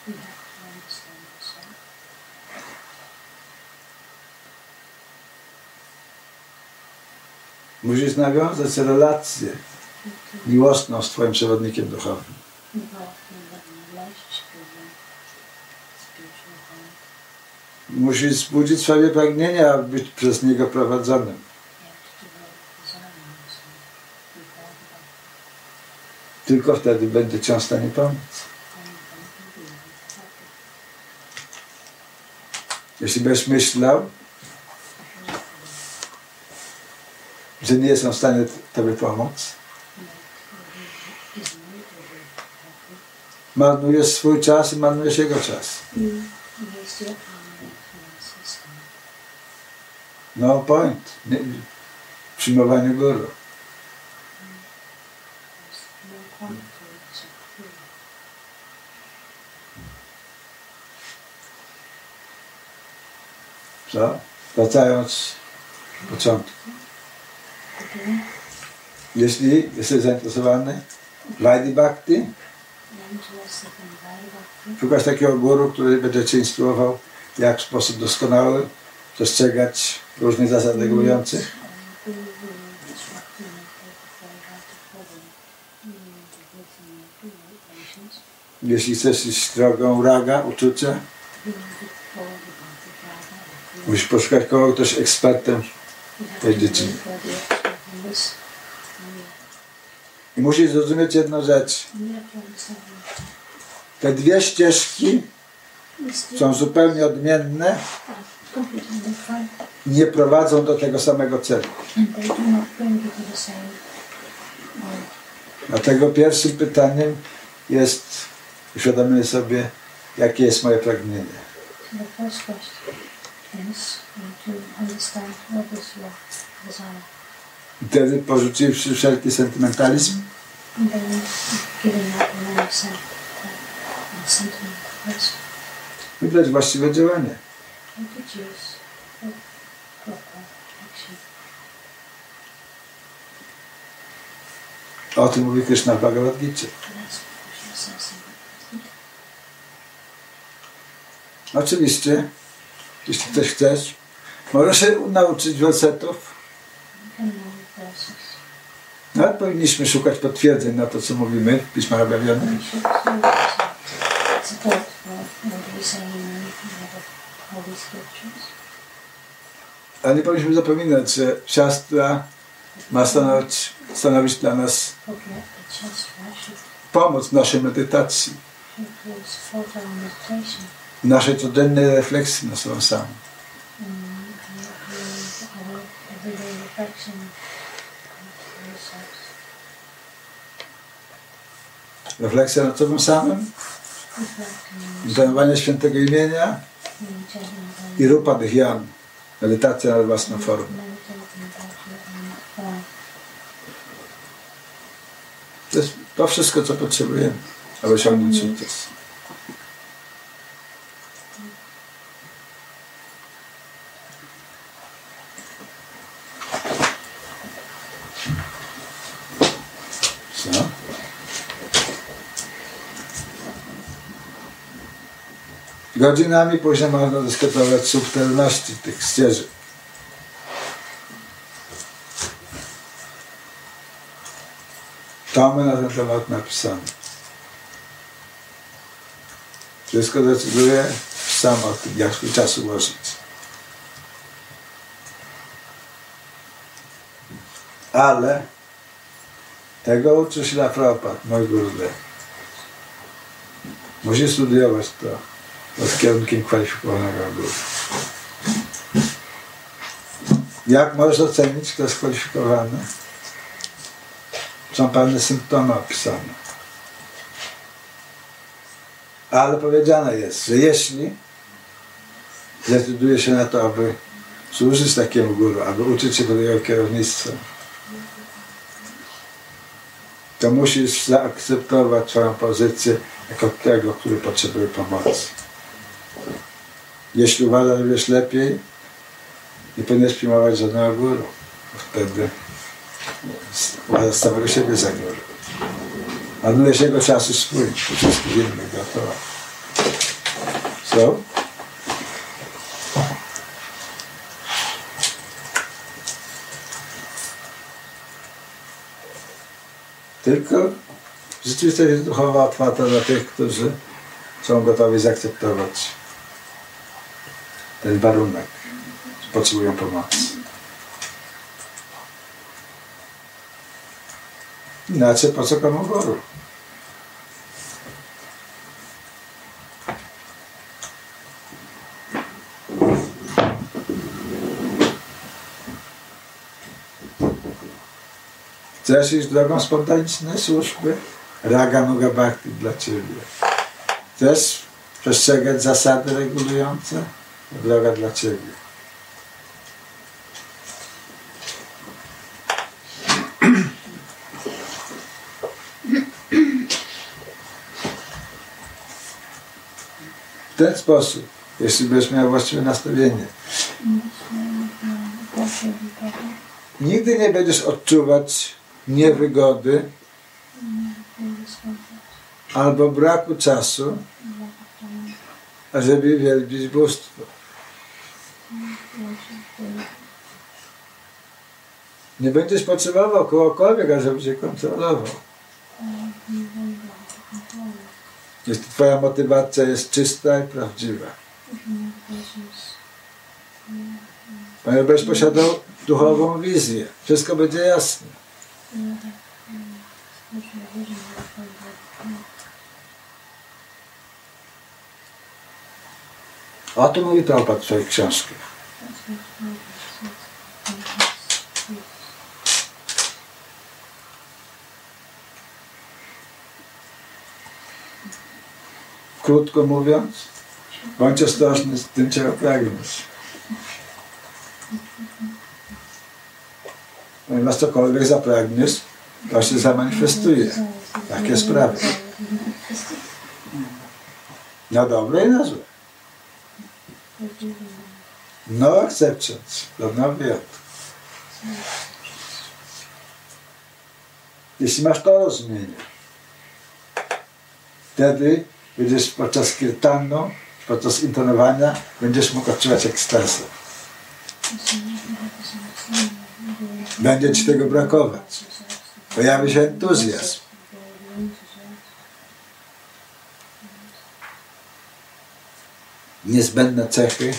Musisz nawiązać relację miłosną z Twoim przewodnikiem duchowym. Musisz wzbudzić swoje pragnienia, być przez niego prowadzonym. Tylko wtedy będzie Ci on w stanie pomóc. Jeśli będziesz myślał, że nie on w stanie Tobie pomóc, marnujesz swój czas i marnujesz jego czas. No point. Nie, w. Co? Wracając do początku. Jeśli jesteś zainteresowany Vaidhi Bhakti, szukasz takiego guru, który będzie Cię instruował, jak w sposób doskonały przestrzegać różnych zasad regulujących. Jeśli chcesz iść drogą raga, uczucia, musisz poszukać kogoś, kto jest ekspertem tej dziedzinie. I musisz zrozumieć jedną rzecz. Te dwie ścieżki są zupełnie odmienne, nie prowadzą do tego samego celu. Dlatego pierwszym pytaniem jest uświadomienie sobie, jakie jest moje pragnienie. Wtedy porzuciwszy wszelki sentymentalizm, wybrać właściwe działanie. O tym mówi Krishna w Bhagavad Gita. Oczywiście, jeśli ktoś chcesz, możesz się nauczyć wersetów. Nawet powinniśmy szukać potwierdzeń na to, co mówimy w uh, Holy Scriptures. Ale nie powinniśmy zapominać, że siostra ma stanowić, stanowić dla nas pomoc w naszej medytacji, uh, w naszej codziennej refleksji na sobą samą. and uh, our everyday reflection of ourselves. Refleksja nad sobą samym, intonowanie świętego imienia i rupa dhyam, medytacja nad własną formą. meditating about your own form. To jest to wszystko, co potrzebujemy, aby osiągnąć sukces. Co? Godzinami później można dyskutować subtelności tych ścieżek. Tomy na ten temat napisane. Wszystko decyduje sam o tym, jak swój czas ułożyć. Ale tego uczy się na Prabhupada, mój gurudev. Musi studiować to pod kierunkiem kwalifikowanego guru. Jak możesz ocenić, kto jest kwalifikowany? Są pewne symptomy opisane. Ale powiedziane jest, że jeśli zdecyduje się na to, aby służyć takiemu guru, aby uczyć się pod jego kierownictwem, to musisz zaakceptować swoją pozycję jako tego, który potrzebuje pomocy. Jeśli uważasz, że wiesz lepiej, nie powinieneś przyjmować żadnego guru. Wtedy uważasz samego siebie za guru. Marnujesz jego czas i swój, u wszystkich innych dookoła. So? Tylko rzeczywistość jest duchowa otwarta dla tych, którzy są gotowi zaakceptować ten warunek, że potrzebują pomocy. Inaczej po co komu guru? Chcesz iść drogą spontanicznej służby? Raga Nuga Bhakti dla Ciebie. Chcesz przestrzegać zasady regulujące? Droga dla Ciebie. W ten sposób, jeśli będziesz miał właściwe nastawienie, nigdy nie będziesz odczuwać niewygody albo braku czasu, ażeby wielbić bóstwo. Nie będziesz potrzebował kogokolwiek, ażeby cię kontrolował. Jeśli twoja motywacja jest czysta i prawdziwa. Ponieważ posiadał duchową wizję. Wszystko będzie jasne. O tym mówi Prabhupada w swoich książkach. Krótko mówiąc, bądź ostrożny z tym, czego pragniesz. Ponieważ cokolwiek zapragniesz, to się zamanifestuje. Takie sprawy. Na dobre i na złe. No acceptance, no wiat. Jeśli masz to rozumienie, wtedy będziesz podczas kirtanu, podczas intonowania, będziesz mógł odczuwać ekstazę. Będzie ci tego brakować. Pojawi się entuzjazm. Niezbędne cechy,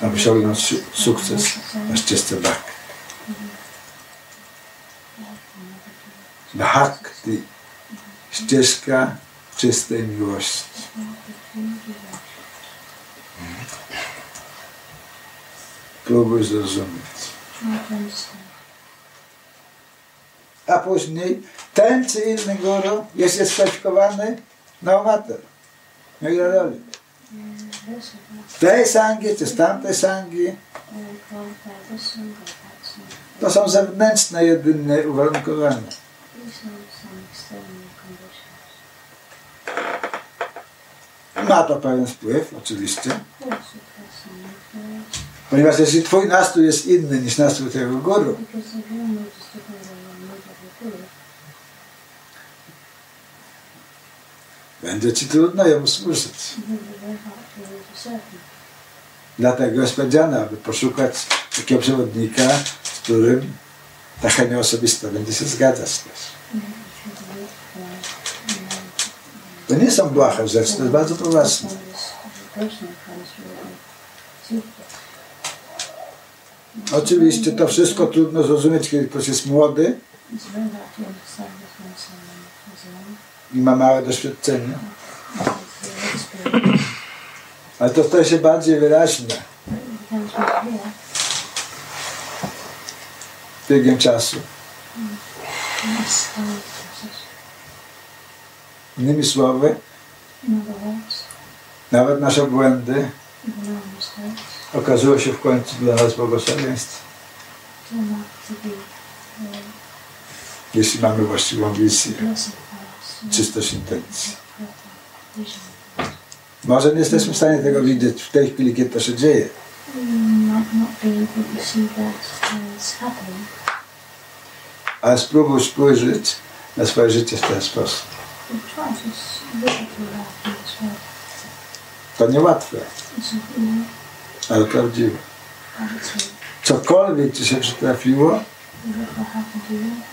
aby osiągnąć su- sukces na ścieżce bhakti. Bhakti, ścieżka czystej miłości. Próbuj zrozumieć. A później ten czy inny guru jest dyskwalifikowany na mater. Nie gra roli. W tej sangi czy z tamtej sangi to są zewnętrzne jedynie uwarunkowania. Ma to pewien wpływ, oczywiście. Ponieważ jeśli twój nastrój jest inny niż nastrój tego guru, będzie ci trudno jemu służyć. Dlatego jest powiedziane, aby poszukać takiego przewodnika, z którym ta chemia osobista będzie się zgadzać też. To nie są błahe rzeczy, to jest bardzo poważne. Oczywiście to wszystko trudno zrozumieć, kiedy ktoś jest młody i ma małe doświadczenie, ale to staje się bardziej wyraźne biegiem czasu. Innymi słowy, nawet nasze błędy okazują się w końcu dla nas błogosławieństwem, jeśli mamy właściwą wizję, czystość intencji. Może nie jesteśmy w stanie tego widzieć w tej chwili, kiedy to się dzieje, ale spróbuj spojrzeć na swoje życie w ten sposób. To niełatwe, ale prawdziwe. Cokolwiek ci się przytrafiło,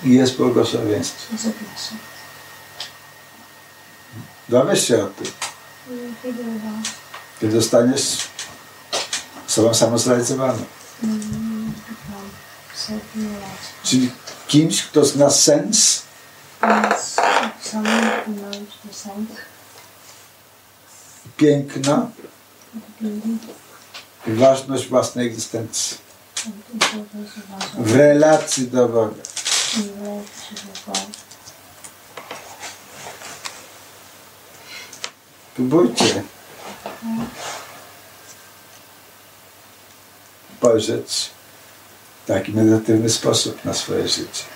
jest blessing. Dowiesz się o tym, kiedy zostaniesz sobą samozrealizowaną. become self-realized. Czyli kimś, kto zna sens The sense, piękno the beauty, i ważność własnej egzystencji w relacji do Boga. Próbujcie spojrzeć w taki medytatywny sposób na swoje życie.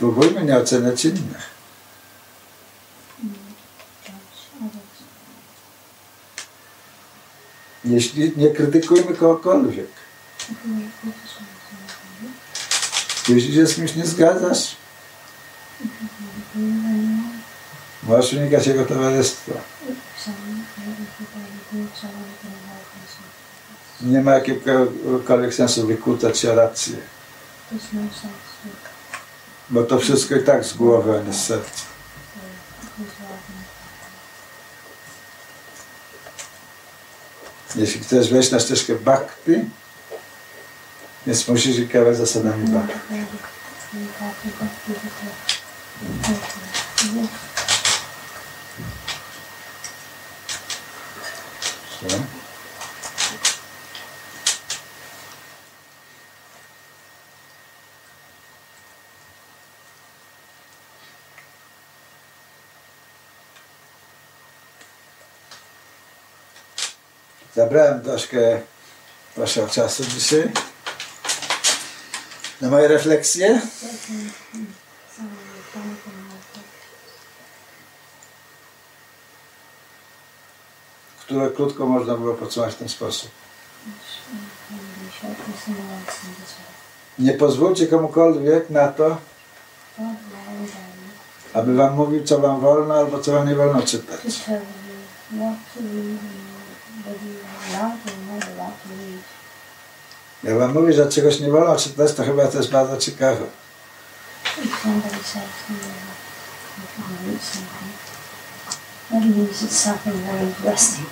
Próbujmy nie oceniać innych. Jeśli nie krytykujmy kogokolwiek, jeśli się z kimś nie zgadzasz, możesz unikać jego towarzystwa. Nie ma jakiegokolwiek sensu wykłócać się o bo to wszystko i tak z głowy, a nie z serca. Jeśli chcesz wejść na ścieżkę bhakti, więc musisz się kierować zasadami bhakti. Co? Zabrałem troszkę waszego czasu dzisiaj na moje refleksje. które krótko można było podsumować w ten sposób. Nie pozwólcie komukolwiek na to, aby wam mówił, co wam wolno albo co wam nie wolno czytać. Jak wam mówię, że czegoś nie wolno czytać, to chyba to jest bardzo ciekawe. That means it's something very interesting.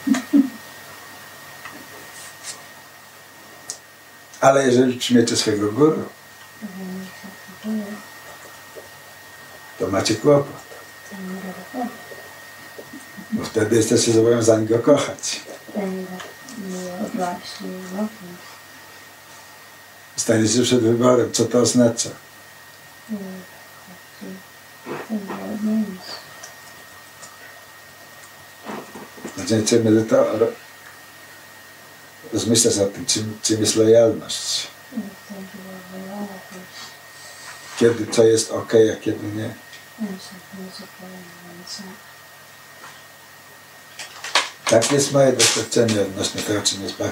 Ale jeżeli przyjmiecie swojego guru, to macie kłopot. Bo wtedy jesteście zobowiązani go kochać. Love him. Staniecie przed wyborem, co to oznacza. Means. Zaczniecie medytować, rozmyślać nad tym, czym, czym jest lojalność. Kiedy co jest ok, a kiedy nie. and something is okay and when it's not. Tak jest moje doświadczenie odnośnie tego, czym jest far.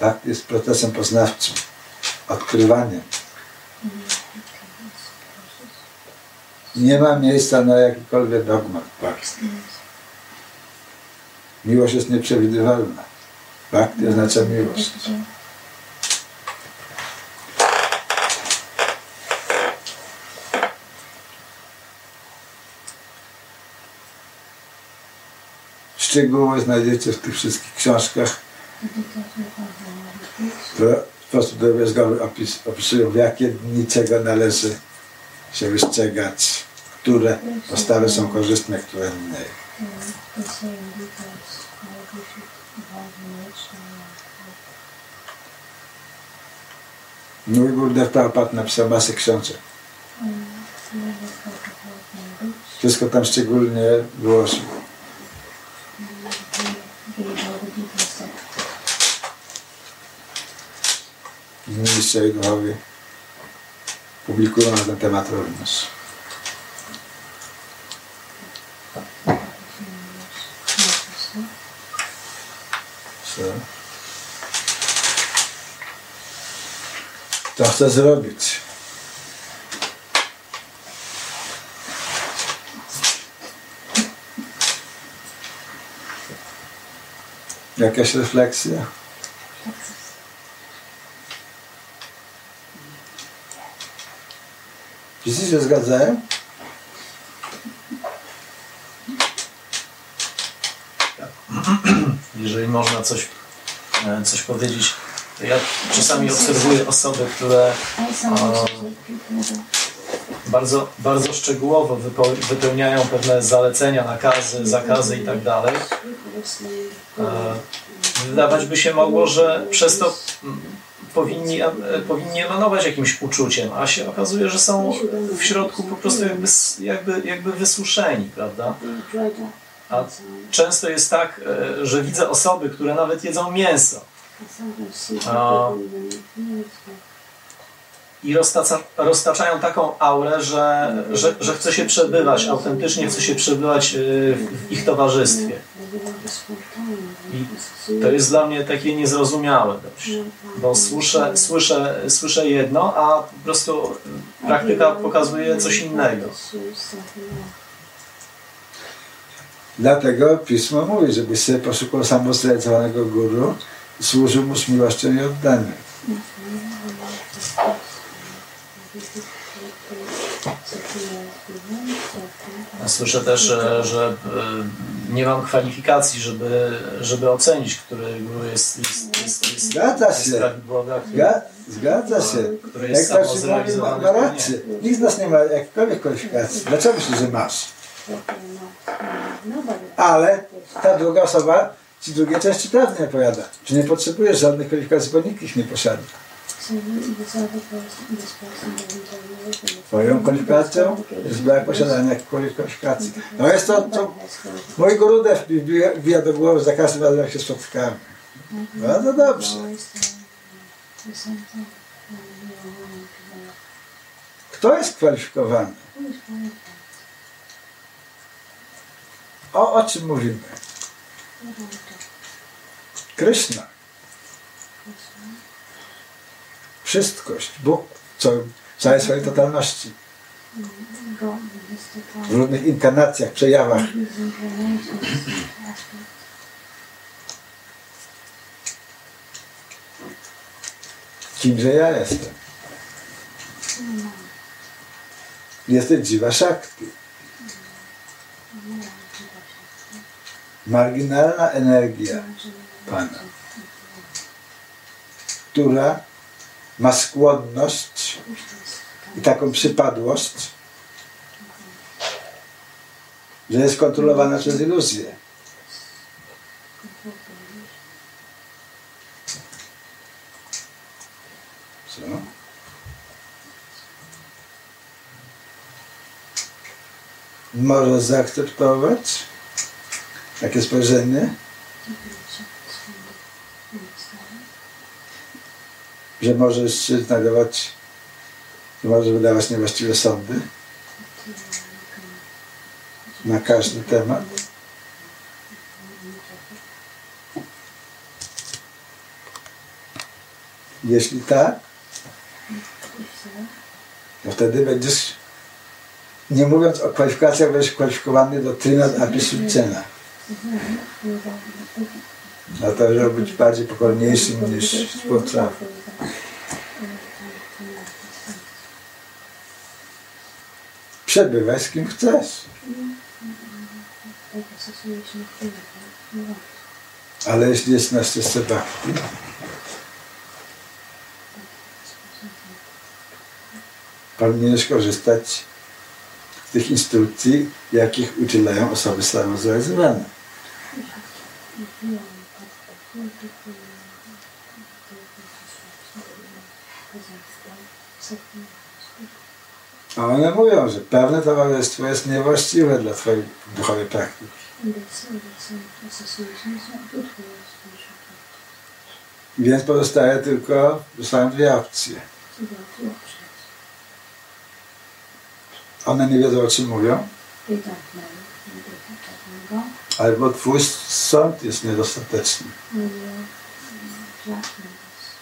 Bhakti jest procesem poznawczym, odkrywaniem. Nie ma miejsca na jakikolwiek dogmat Bhakti. Miłość jest nieprzewidywalna. Bhakti oznacza miłość. Szczegóły znajdziecie w tych wszystkich książkach, w sposób drobiazgowy opis, opisują, w jakie dni czego należy się wystrzegać, które postawy są korzystne, które nie. Mój Gurudev Prabhupada napisał masę książek. Wszystko tam szczególnie wyłożył. I duchowie publikują na ten temat również. Co? To chcę zrobić. Jakaś refleksja? Wszyscy się zgadzają? jeżeli można coś, e, coś powiedzieć, to ja czasami obserwuję osoby, które bardzo, bardzo szczegółowo wypełniają pewne zalecenia, nakazy, zakazy i tak. E, Wydawać by się mogło, że przez to powinni, e, powinni emanować jakimś uczuciem, a się okazuje, że są w środku po prostu jakby, jakby, jakby wysuszeni, prawda? A często jest tak, e, że widzę osoby, które nawet jedzą mięso i roztaca, roztaczają taką aurę, że, że, że chce się przebywać, autentycznie chce się przebywać e, w ich towarzystwie. To jest dla mnie takie niezrozumiałe dość, bo słyszę, słyszę, słyszę jedno, a po prostu praktyka pokazuje coś innego. Dlatego pismo mówi, żebyś sobie poszukał samostrecowanego guru i służył mu z miłością i oddaniem. Słyszę też, że, że e, nie mam kwalifikacji, żeby, żeby ocenić, który guru jest, jest, jest, jest, Zgadza jest się. prawidłowy, a który Zga- Zgadza się. Który jest Jak mówi, ma, ma nie. rację. Nikt z nas nie ma jakiejkolwiek kwalifikacji. Dlaczego myślisz, że masz? Ale ta druga osoba ci drugie części prawdy opowiada. Że nie potrzebujesz żadnych kwalifikacji, bo nikt ich nie posiada. Twoją kwalifikacją jest brak posiadania kwalifikacji. No jest to, to mój gurudew wbija do głowy za każdym razem, jak się spotykamy. Bardzo dobrze. Kto jest kwalifikowany? O, o czym mówimy? Kryszna. Wszystkość. Bóg w całej swojej totalności. W różnych inkarnacjach, przejawach. Kimże ja jestem? Jesteś Dziwa Shakti. Marginalna energia Pana, która ma skłonność i taką przypadłość, że jest kontrolowana przez iluzję. Co? Możesz zaakceptować takie spojrzenie, że możesz się znajdować, że możesz wydawać niewłaściwe sądy na każdy temat. Jeśli tak, to wtedy będziesz, nie mówiąc o kwalifikacjach, będziesz kwalifikowany do trynat apisudcena. Na to, żeby być bardziej pokorniejszym niż twórca. Przebywaj z kim chcesz, ale jeśli jest na ścieżce bhakti, powinieneś korzystać z tych instrukcji, jakich udzielają osoby samozrealizowane. One mówią, że pewne towarzystwo jest niewłaściwe dla twojej duchowej praktyki. Więc pozostaje tylko, zostają dwie opcje. One nie wiedzą o czym mówią, albo twój sąd jest niedostateczny,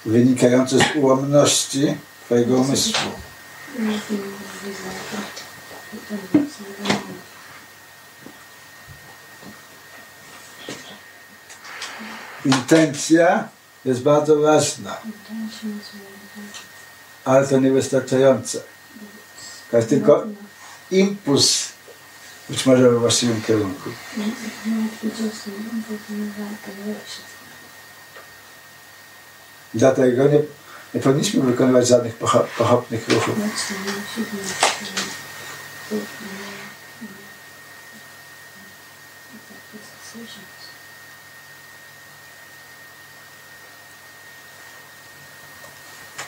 wynikający z ułomności twojego umysłu. Intencja jest bardzo ważna, ale to niewystarczające. To jest tylko impuls, być może we właściwym kierunku. Dlatego nie, nie powinniśmy wykonywać żadnych pocho- pochopnych ruchów.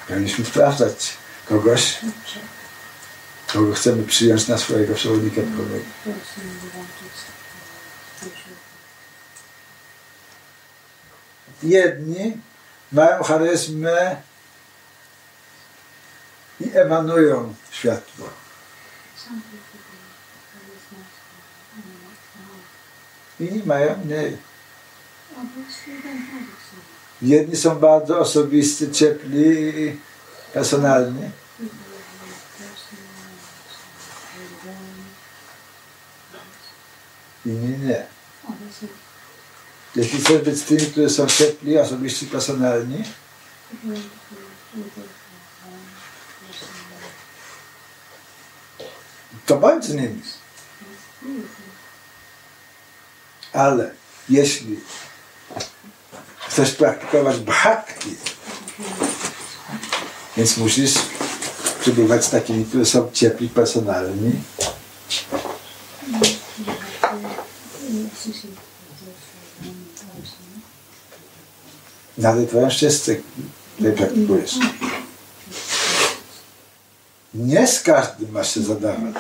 Powinniśmy sprawdzać kogoś, kogo chcemy przyjąć na swojego przewodnika duchowego. Jedni mają charyzmę i emanują światło. Inni mają mniej. Jedni są bardzo osobisty, ciepli i personalni. Inni nie. Jeśli chcesz być z tymi, którzy są ciepli, osobiści, personalni, to bądź z nimi. Ale jeśli chcesz praktykować bhakti, więc musisz przebywać z takimi, którzy są ciepli, personalni, nawet ścieżce, której praktykujesz. Nie z każdym masz się zadawać.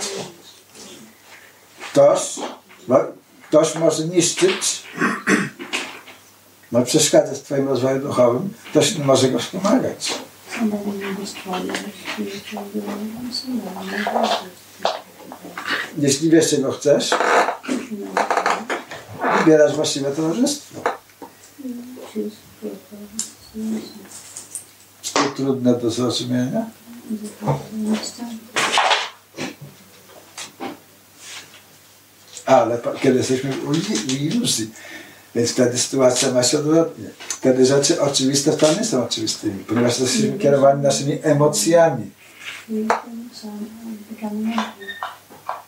Ktoś, mo- ktoś może niszczyć, może przeszkadzać w twoim rozwoju duchowym, ktoś może go wspomagać. Jeśli wiesz, czego chcesz, wybierasz właściwe towarzystwo. to trudne do zrozumienia? Ale kiedy jesteśmy w iluzji, więc wtedy sytuacja ma się odwrotnie. Wtedy rzeczy oczywiste wcale nie są oczywistymi, ponieważ jesteśmy kierowani naszymi emocjami.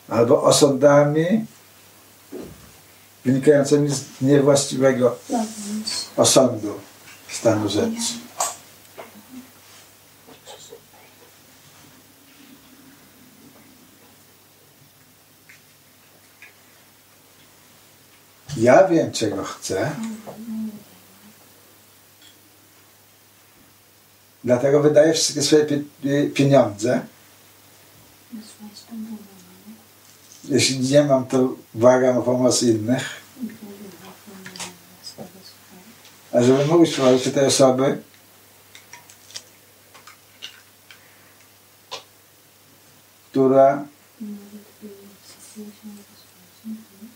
Albo osądami wynikającymi z niewłaściwego osądu stanu rzeczy. Ja wiem, czego chcę. Dlatego wydaję wszystkie swoje pie- pieniądze. Jeśli nie mam, to błagam o pomoc innych. A żeby mógł prowadzić tej osoby, która In order to be in a situation with this person, who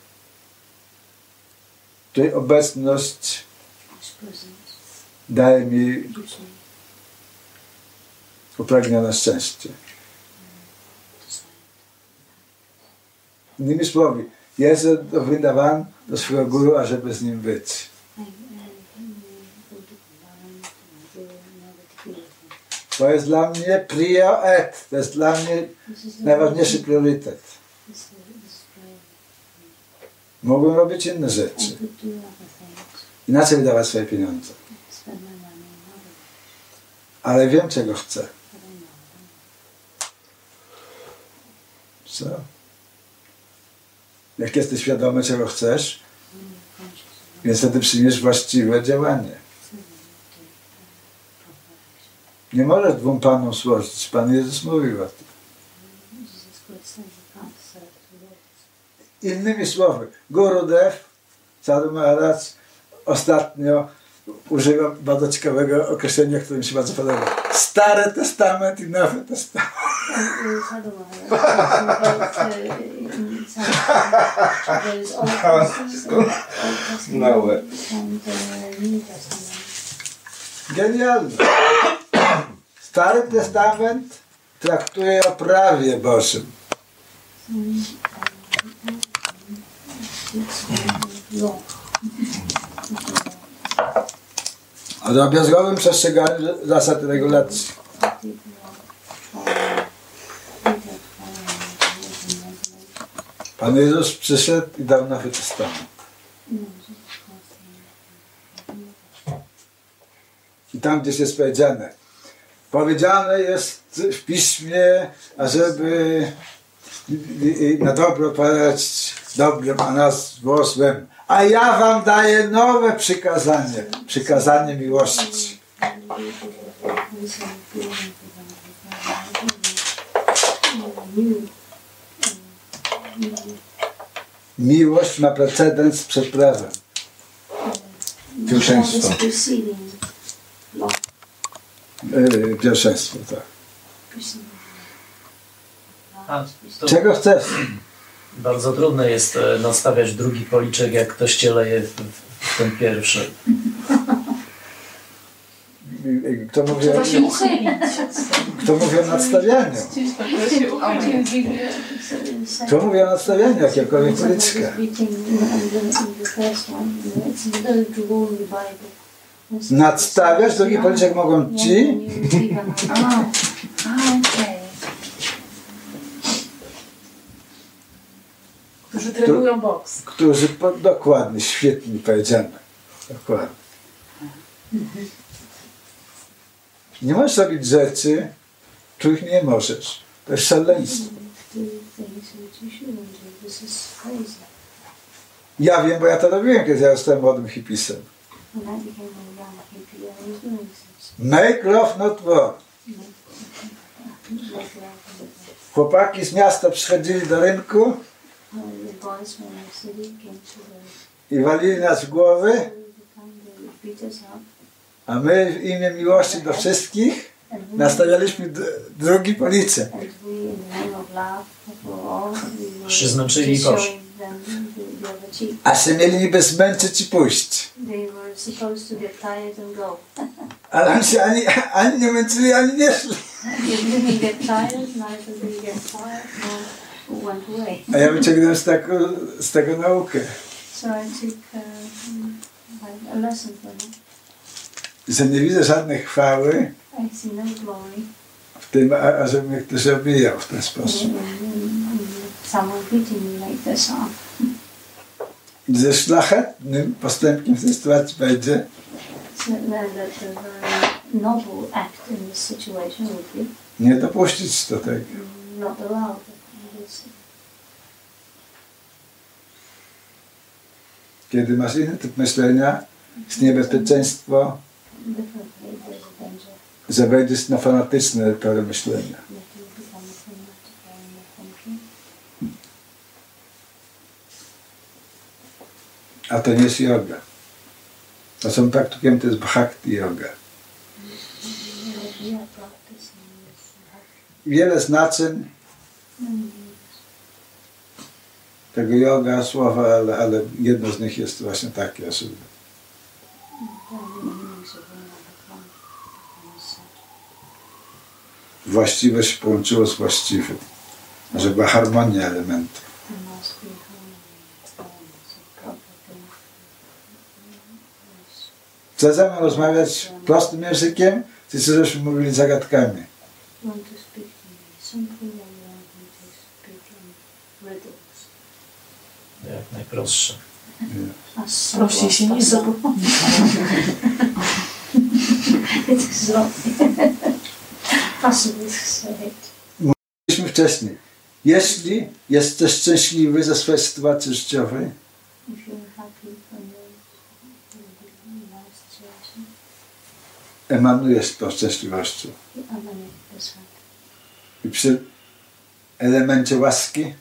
której obecność daje mi upragnione szczęście. Innymi słowy, jeżdżę do do swojego guru, ażeby z nim być. To jest dla mnie prio et, to jest dla mnie najważniejszy priorytet. This is, this is prayer. Mogłem robić inne rzeczy, inaczej wydawać swoje pieniądze. Ale wiem, czego chcę. Co? Jak jesteś świadomy, czego chcesz, więc wtedy przyjmiesz właściwe działanie. Nie możesz dwóm panom służyć. Pan Jezus mówił o tym. Innymi słowy, Gurudev, Sadhu Maharaj ostatnio używa bardzo ciekawego określenia, które mi się bardzo podoba. Stary Testament i Nowy Testament. Sadhu Maharaj, Testament. Genialne. Stary Testament traktuje o prawie Bożym. Mm, um, It's uh, law. O drobiazgowym przestrzeganiu zasad i regulacji. People are following, people are following the rules and regulations. Pan Jezus przyszedł i dał Nowy Testament. I tam gdzieś jest powiedziane. Powiedziane jest w piśmie, ażeby na dobro powiedzieć dobrym, a nas było. A ja wam daję nowe przykazanie. Przykazanie miłości. Miłość ma precedens przed prawem. Pierwszeństwo. Yy, pierwszeństwo, tak. Czego chcesz? Bardzo trudne jest e, nastawiać drugi policzek, jak ktoś cię leje w, w ten pierwszy. Kto mówi, się uchylić. kto mówi o nadstawianiu? Kto mówi o nadstawianiu jakiegokolwiek policzka? Nadstawiać drugi policzek mogą ci, a okej. Którzy trenują boks. którzy dokładnie, świetnie powiedziane. Dokładnie. Nie możesz robić rzeczy, których nie możesz. To jest szaleństwo. Ja wiem, bo ja to robiłem, kiedy ja zostałem młodym hipisem. Make love, not war. Chłopaki z miasta przychodzili do rynku i walili nas w głowy, a my w imię miłości do wszystkich nastawialiśmy drugi policzek. Się zmęczyli i poszli. A się mieli niby zmęczyć i pójść. Ale oni się ani, ani nie męczyli, ani nie szli. Went away. A ja wyciągnąłem z tego, z tego naukę, So I took uh, like a lesson from it. że nie widzę żadnej chwały I see no glory w tym, a, a żeby mnie ktoś obijał w ten sposób. in, in someone beating me like this on. Ze szlachetnym postępkiem w tej sytuacji będzie, So then that the very noble act in this situation would be nie dopuścić do tego. not allowed. It's Kiedy masz inny typ myślenia, jest danger że wejdziesz na fanatyczne tory myślenia. A to nie jest yoga. To są praktykiem, to jest bhakti yoga. Wiele znaczeń tego yoga, słowa, ale, ale jedno z nich jest właśnie takie, że właściwe się połączyło z właściwym. Że była harmonia elementów. Chcę ze mną rozmawiać prostym językiem, czy chcesz, żebyśmy mówili zagadkami? Speak to me simply or you want me to speak in riddles? Jak najprostsze. As się nie possible. zapomni. It is. Mówiliśmy wcześniej. Jeśli jesteś szczęśliwy ze swojej sytuacji życiowej, emanujesz tą szczęśliwością. I przy elemencie łaski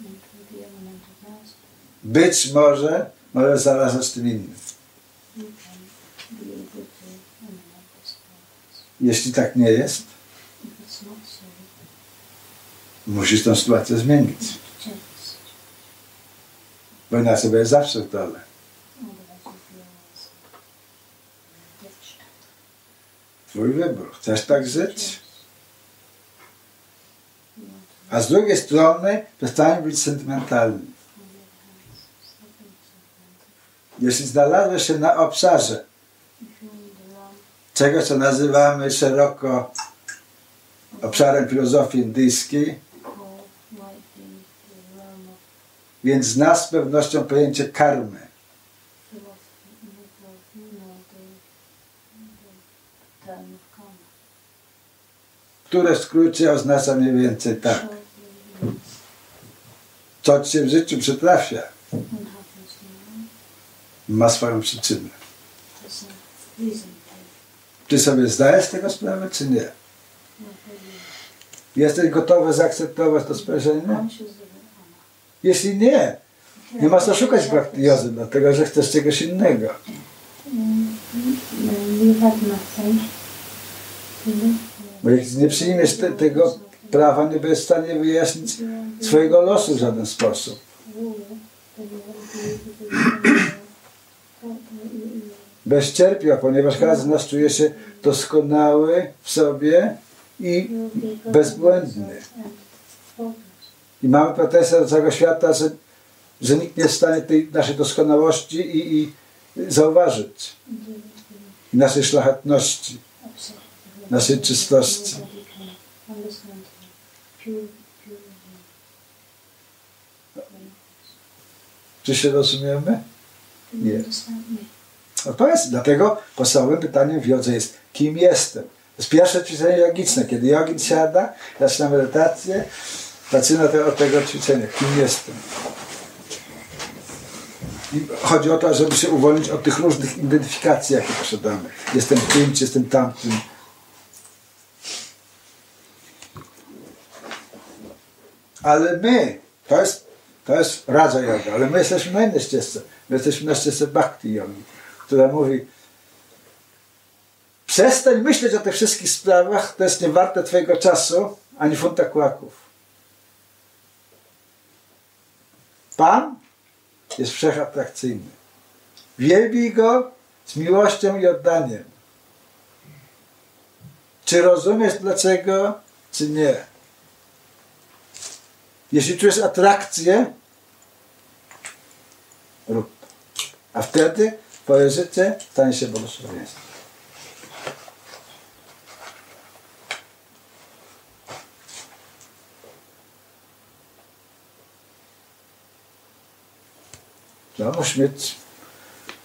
into the element of mercy. Być może może zarażać tym innym. Jeśli tak nie jest, musisz tą sytuację zmienić. Bo inaczej będziesz zawsze w dole. Twój wybór. Chcesz tak żyć? A z drugiej strony przestań być sentymentalny. Jeśli znalazłeś się na obszarze czegoś, co nazywamy szeroko obszarem filozofii indyjskiej, więc znasz z pewnością pojęcie karmy. które w skrócie oznacza mniej więcej tak. Co ci się w życiu przytrafia, what happens in life ma swoją przyczynę. it. Ty sobie zdajesz z tego sprawę, czy nie? Really Jesteś gotowy zaakceptować to not. Jeśli nie, nie masz co szukać praktiozy, dlatego że chcesz czegoś innego. For. Bo jak nie przyjmiesz te, tego prawa, nie będziesz w stanie wyjaśnić swojego losu w żaden sposób. Bez cierpiał, ponieważ każdy z nas czuje się doskonały w sobie i, bezbłędny. i mamy pretensje do całego świata, że, że nikt nie jest w stanie tej naszej doskonałości i, i zauważyć. I naszej szlachetności. naszej czystości. Czy się rozumiemy? Nie. No to jest, dlatego podstawowym pytaniem w jodze jest, kim jestem? To jest pierwsze ćwiczenie jogiczne. Kiedy jogin siada, zaczyna medytację, zaczyna od tego ćwiczenia, kim jestem. I chodzi o to, żeby się uwolnić od tych różnych identyfikacji, jakie posiadamy. Jestem tym, czy jestem tamtym. Ale my, to jest, to jest Raja Yoga, ale my jesteśmy na innej ścieżce. My jesteśmy na ścieżce Bhakti Yogi, która mówi przestań myśleć o tych wszystkich sprawach, to jest niewarte twojego czasu, ani funta kłaków. Pan jest wszechatrakcyjny. Wielbij Go z miłością i oddaniem. Czy rozumiesz dlaczego, czy nie? Jeśli czujesz atrakcję, rób. A wtedy twoje życie stanie się błogosławieństwem. No, musi mieć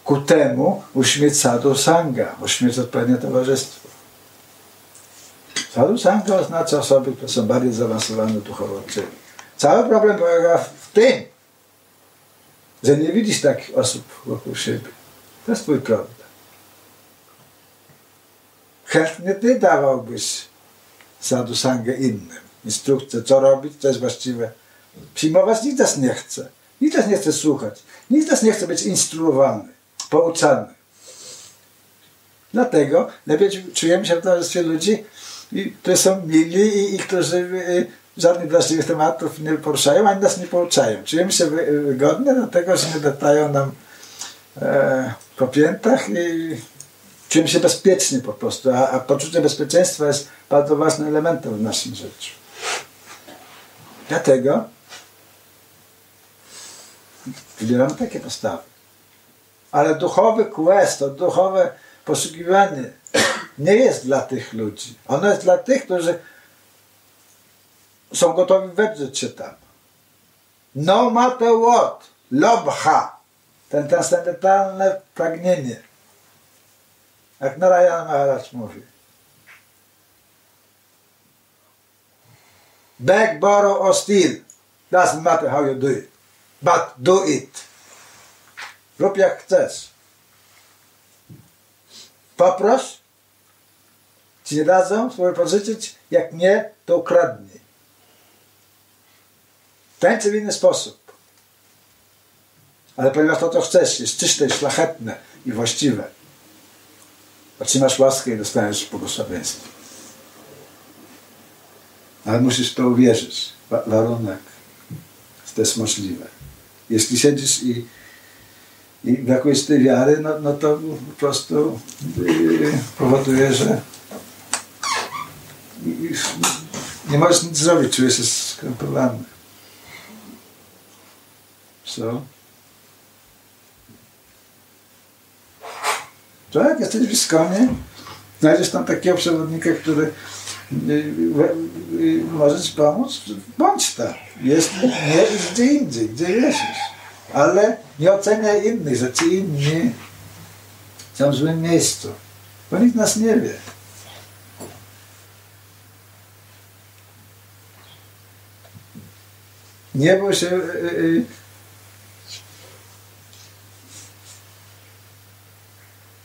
ku temu musi mieć sadhu sanga, musi mieć odpowiednie towarzystwo. Sadhu sanga oznacza osoby, które są bardziej zaawansowane duchowo. Czyli cały problem polega w tym, że nie widzisz takich osób wokół siebie. To jest twój problem. Chętnie ty dawałbyś sadhu sangę innym. Instrukcję, co robić, co jest właściwe. Przyjmować nikt nas nie chce. Nikt nas nie chce słuchać. Nikt nas nie chce być instruowany, pouczany. Dlatego lepiej czujemy się w towarzystwie ludzi, którzy są mili i, i którzy y, żadnych drażliwych tematów nie poruszają, ani nas nie pouczają. Czujemy się wygodnie, dlatego że nie datają nam e, po piętach i czujemy się bezpiecznie po prostu, a, a poczucie bezpieczeństwa jest bardzo ważnym elementem w naszym życiu. Dlatego wybieramy takie postawy. Ale duchowy quest, to duchowe poszukiwanie nie jest dla tych ludzi. Ono jest dla tych, którzy są gotowi wedrzeć się tam. No matter what, lobha, ten transcendentalne pragnienie. Jak Narayana Maharaj mówi. Beg, borrow or steal. Doesn't matter how you do it. But do it. Rób jak chcesz. Poproś. Ci dadzą sobie pożyczyć. Jak nie, to ukradnij. W ten czy w inny sposób. Ale ponieważ to, co chcesz, jest czyste, szlachetne i właściwe, otrzymasz łaskę i dostaniesz błogosławieństwo. Ale musisz to uwierzyć. Wa warunek, to jest możliwe. Jeśli siedzisz i, i brakujesz tej wiary, no, no to po prostu yy, powoduje, że nie możesz nic zrobić, czujesz się skrępowany. Co? To jak jesteś w Iskonie, znajdziesz tam takiego przewodnika, który może ci pomóc, bądź tam. Jest nie gdzie indziej, gdzie jesteś. Ale nie oceniaj innych, że ci inni są w złym miejscu. Bo nikt nas nie wie. Nie bój się yy,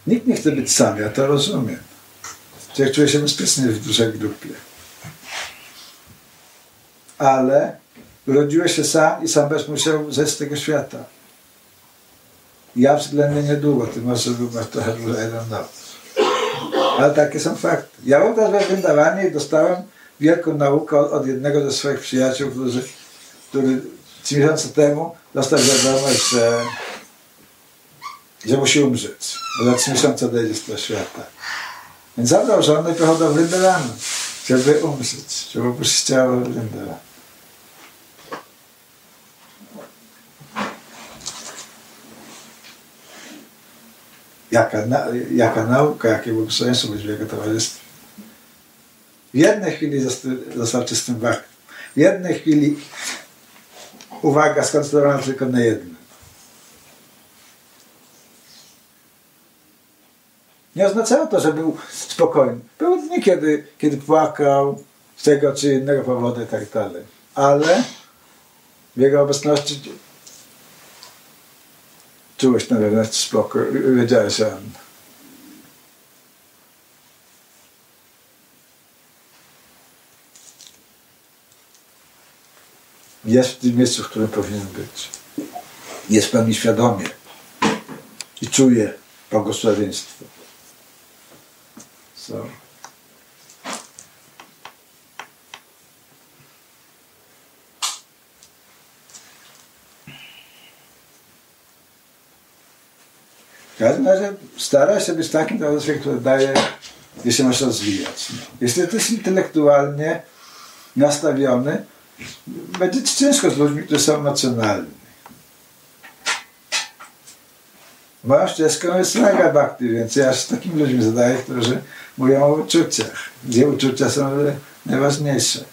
Nikt nie chce być sam, ja to rozumiem. Człowiek czuje się bezpiecznie w dużej grupie. Ale urodziłeś się sam i sam będziesz musiał zejść z tego świata. Ja względnie niedługo, ty może masz trochę I don't Ale takie są fakty. Ja też we Wrindawanie i dostałem wielką naukę od, od jednego ze swoich przyjaciół, który, który trzy miesiące temu dostał wiadomość, że, że musi umrzeć. Bo za trzy miesiące odejdzie z tego świata. Więc zabrał żonę i pojechał do Wrindavanu, żeby umrzeć, żeby opuścić ciało Wrindavanu. Jaka, na, jaka nauka, jakie błogosławieństwo być w jego towarzystwie. W jednej chwili został czystym bhaktem. W jednej chwili uwaga skoncentrowana tylko na jednym. Nie oznaczało to, że był spokojny. Były dni, kiedy, kiedy płakał z tego czy innego powodu i tak dalej. Ale w jego obecności czułeś na wewnętrzny spokój. Wiedziałeś, że on jest w tym miejscu, w którym powinien być. Jest pełni świadomie i czuje błogosławieństwo. So. W każdym razie staraj się być takim towarzystwem, które daje, się masz rozwijać. Jeśli jesteś intelektualnie nastawiony, będzie ci ciężko z ludźmi, którzy są emocjonalni. Moją ścieżką jest Raga Bhakti, więc ja się z takimi ludźmi zadaję, którzy mówią o uczuciach, gdzie uczucia są najważniejsze.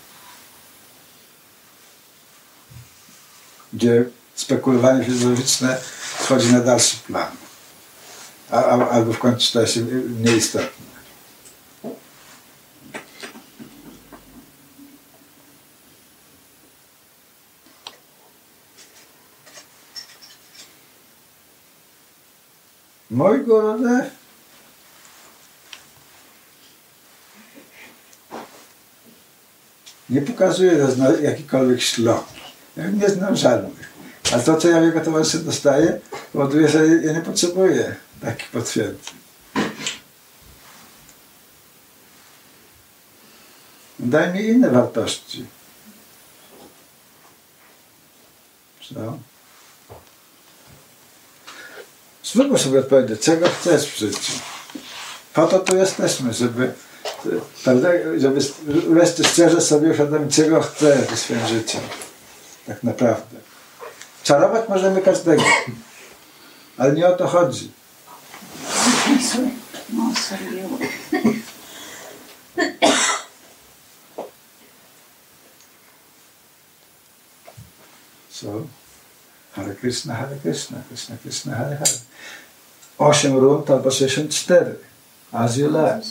Gdzie spekulowanie filozoficzne schodzi na dalszy plan. Albo w końcu staje się nieistotne. Mój Gurudev nie pokazuje rozna- jakikolwiek ślop. Ja nie znam żadnych. A to, co ja w jego towarzystwie dostaję, powoduje, że ja nie potrzebuję takich potwierdzeń. Daj mi inne wartości. Co? Spróbuj sobie odpowiedzieć, czego chcesz w życiu. Po to tu jesteśmy, żeby, prawda, żeby wreszcie szczerze sobie uświadomić, czego chcę w swoim życiu. Tak naprawdę. Czarować możemy każdego, ale nie o to chodzi. Co? Hare Krishna, Hare Krishna, Krishna Krishna, Hare Hare. 8 rund albo 64. As you like.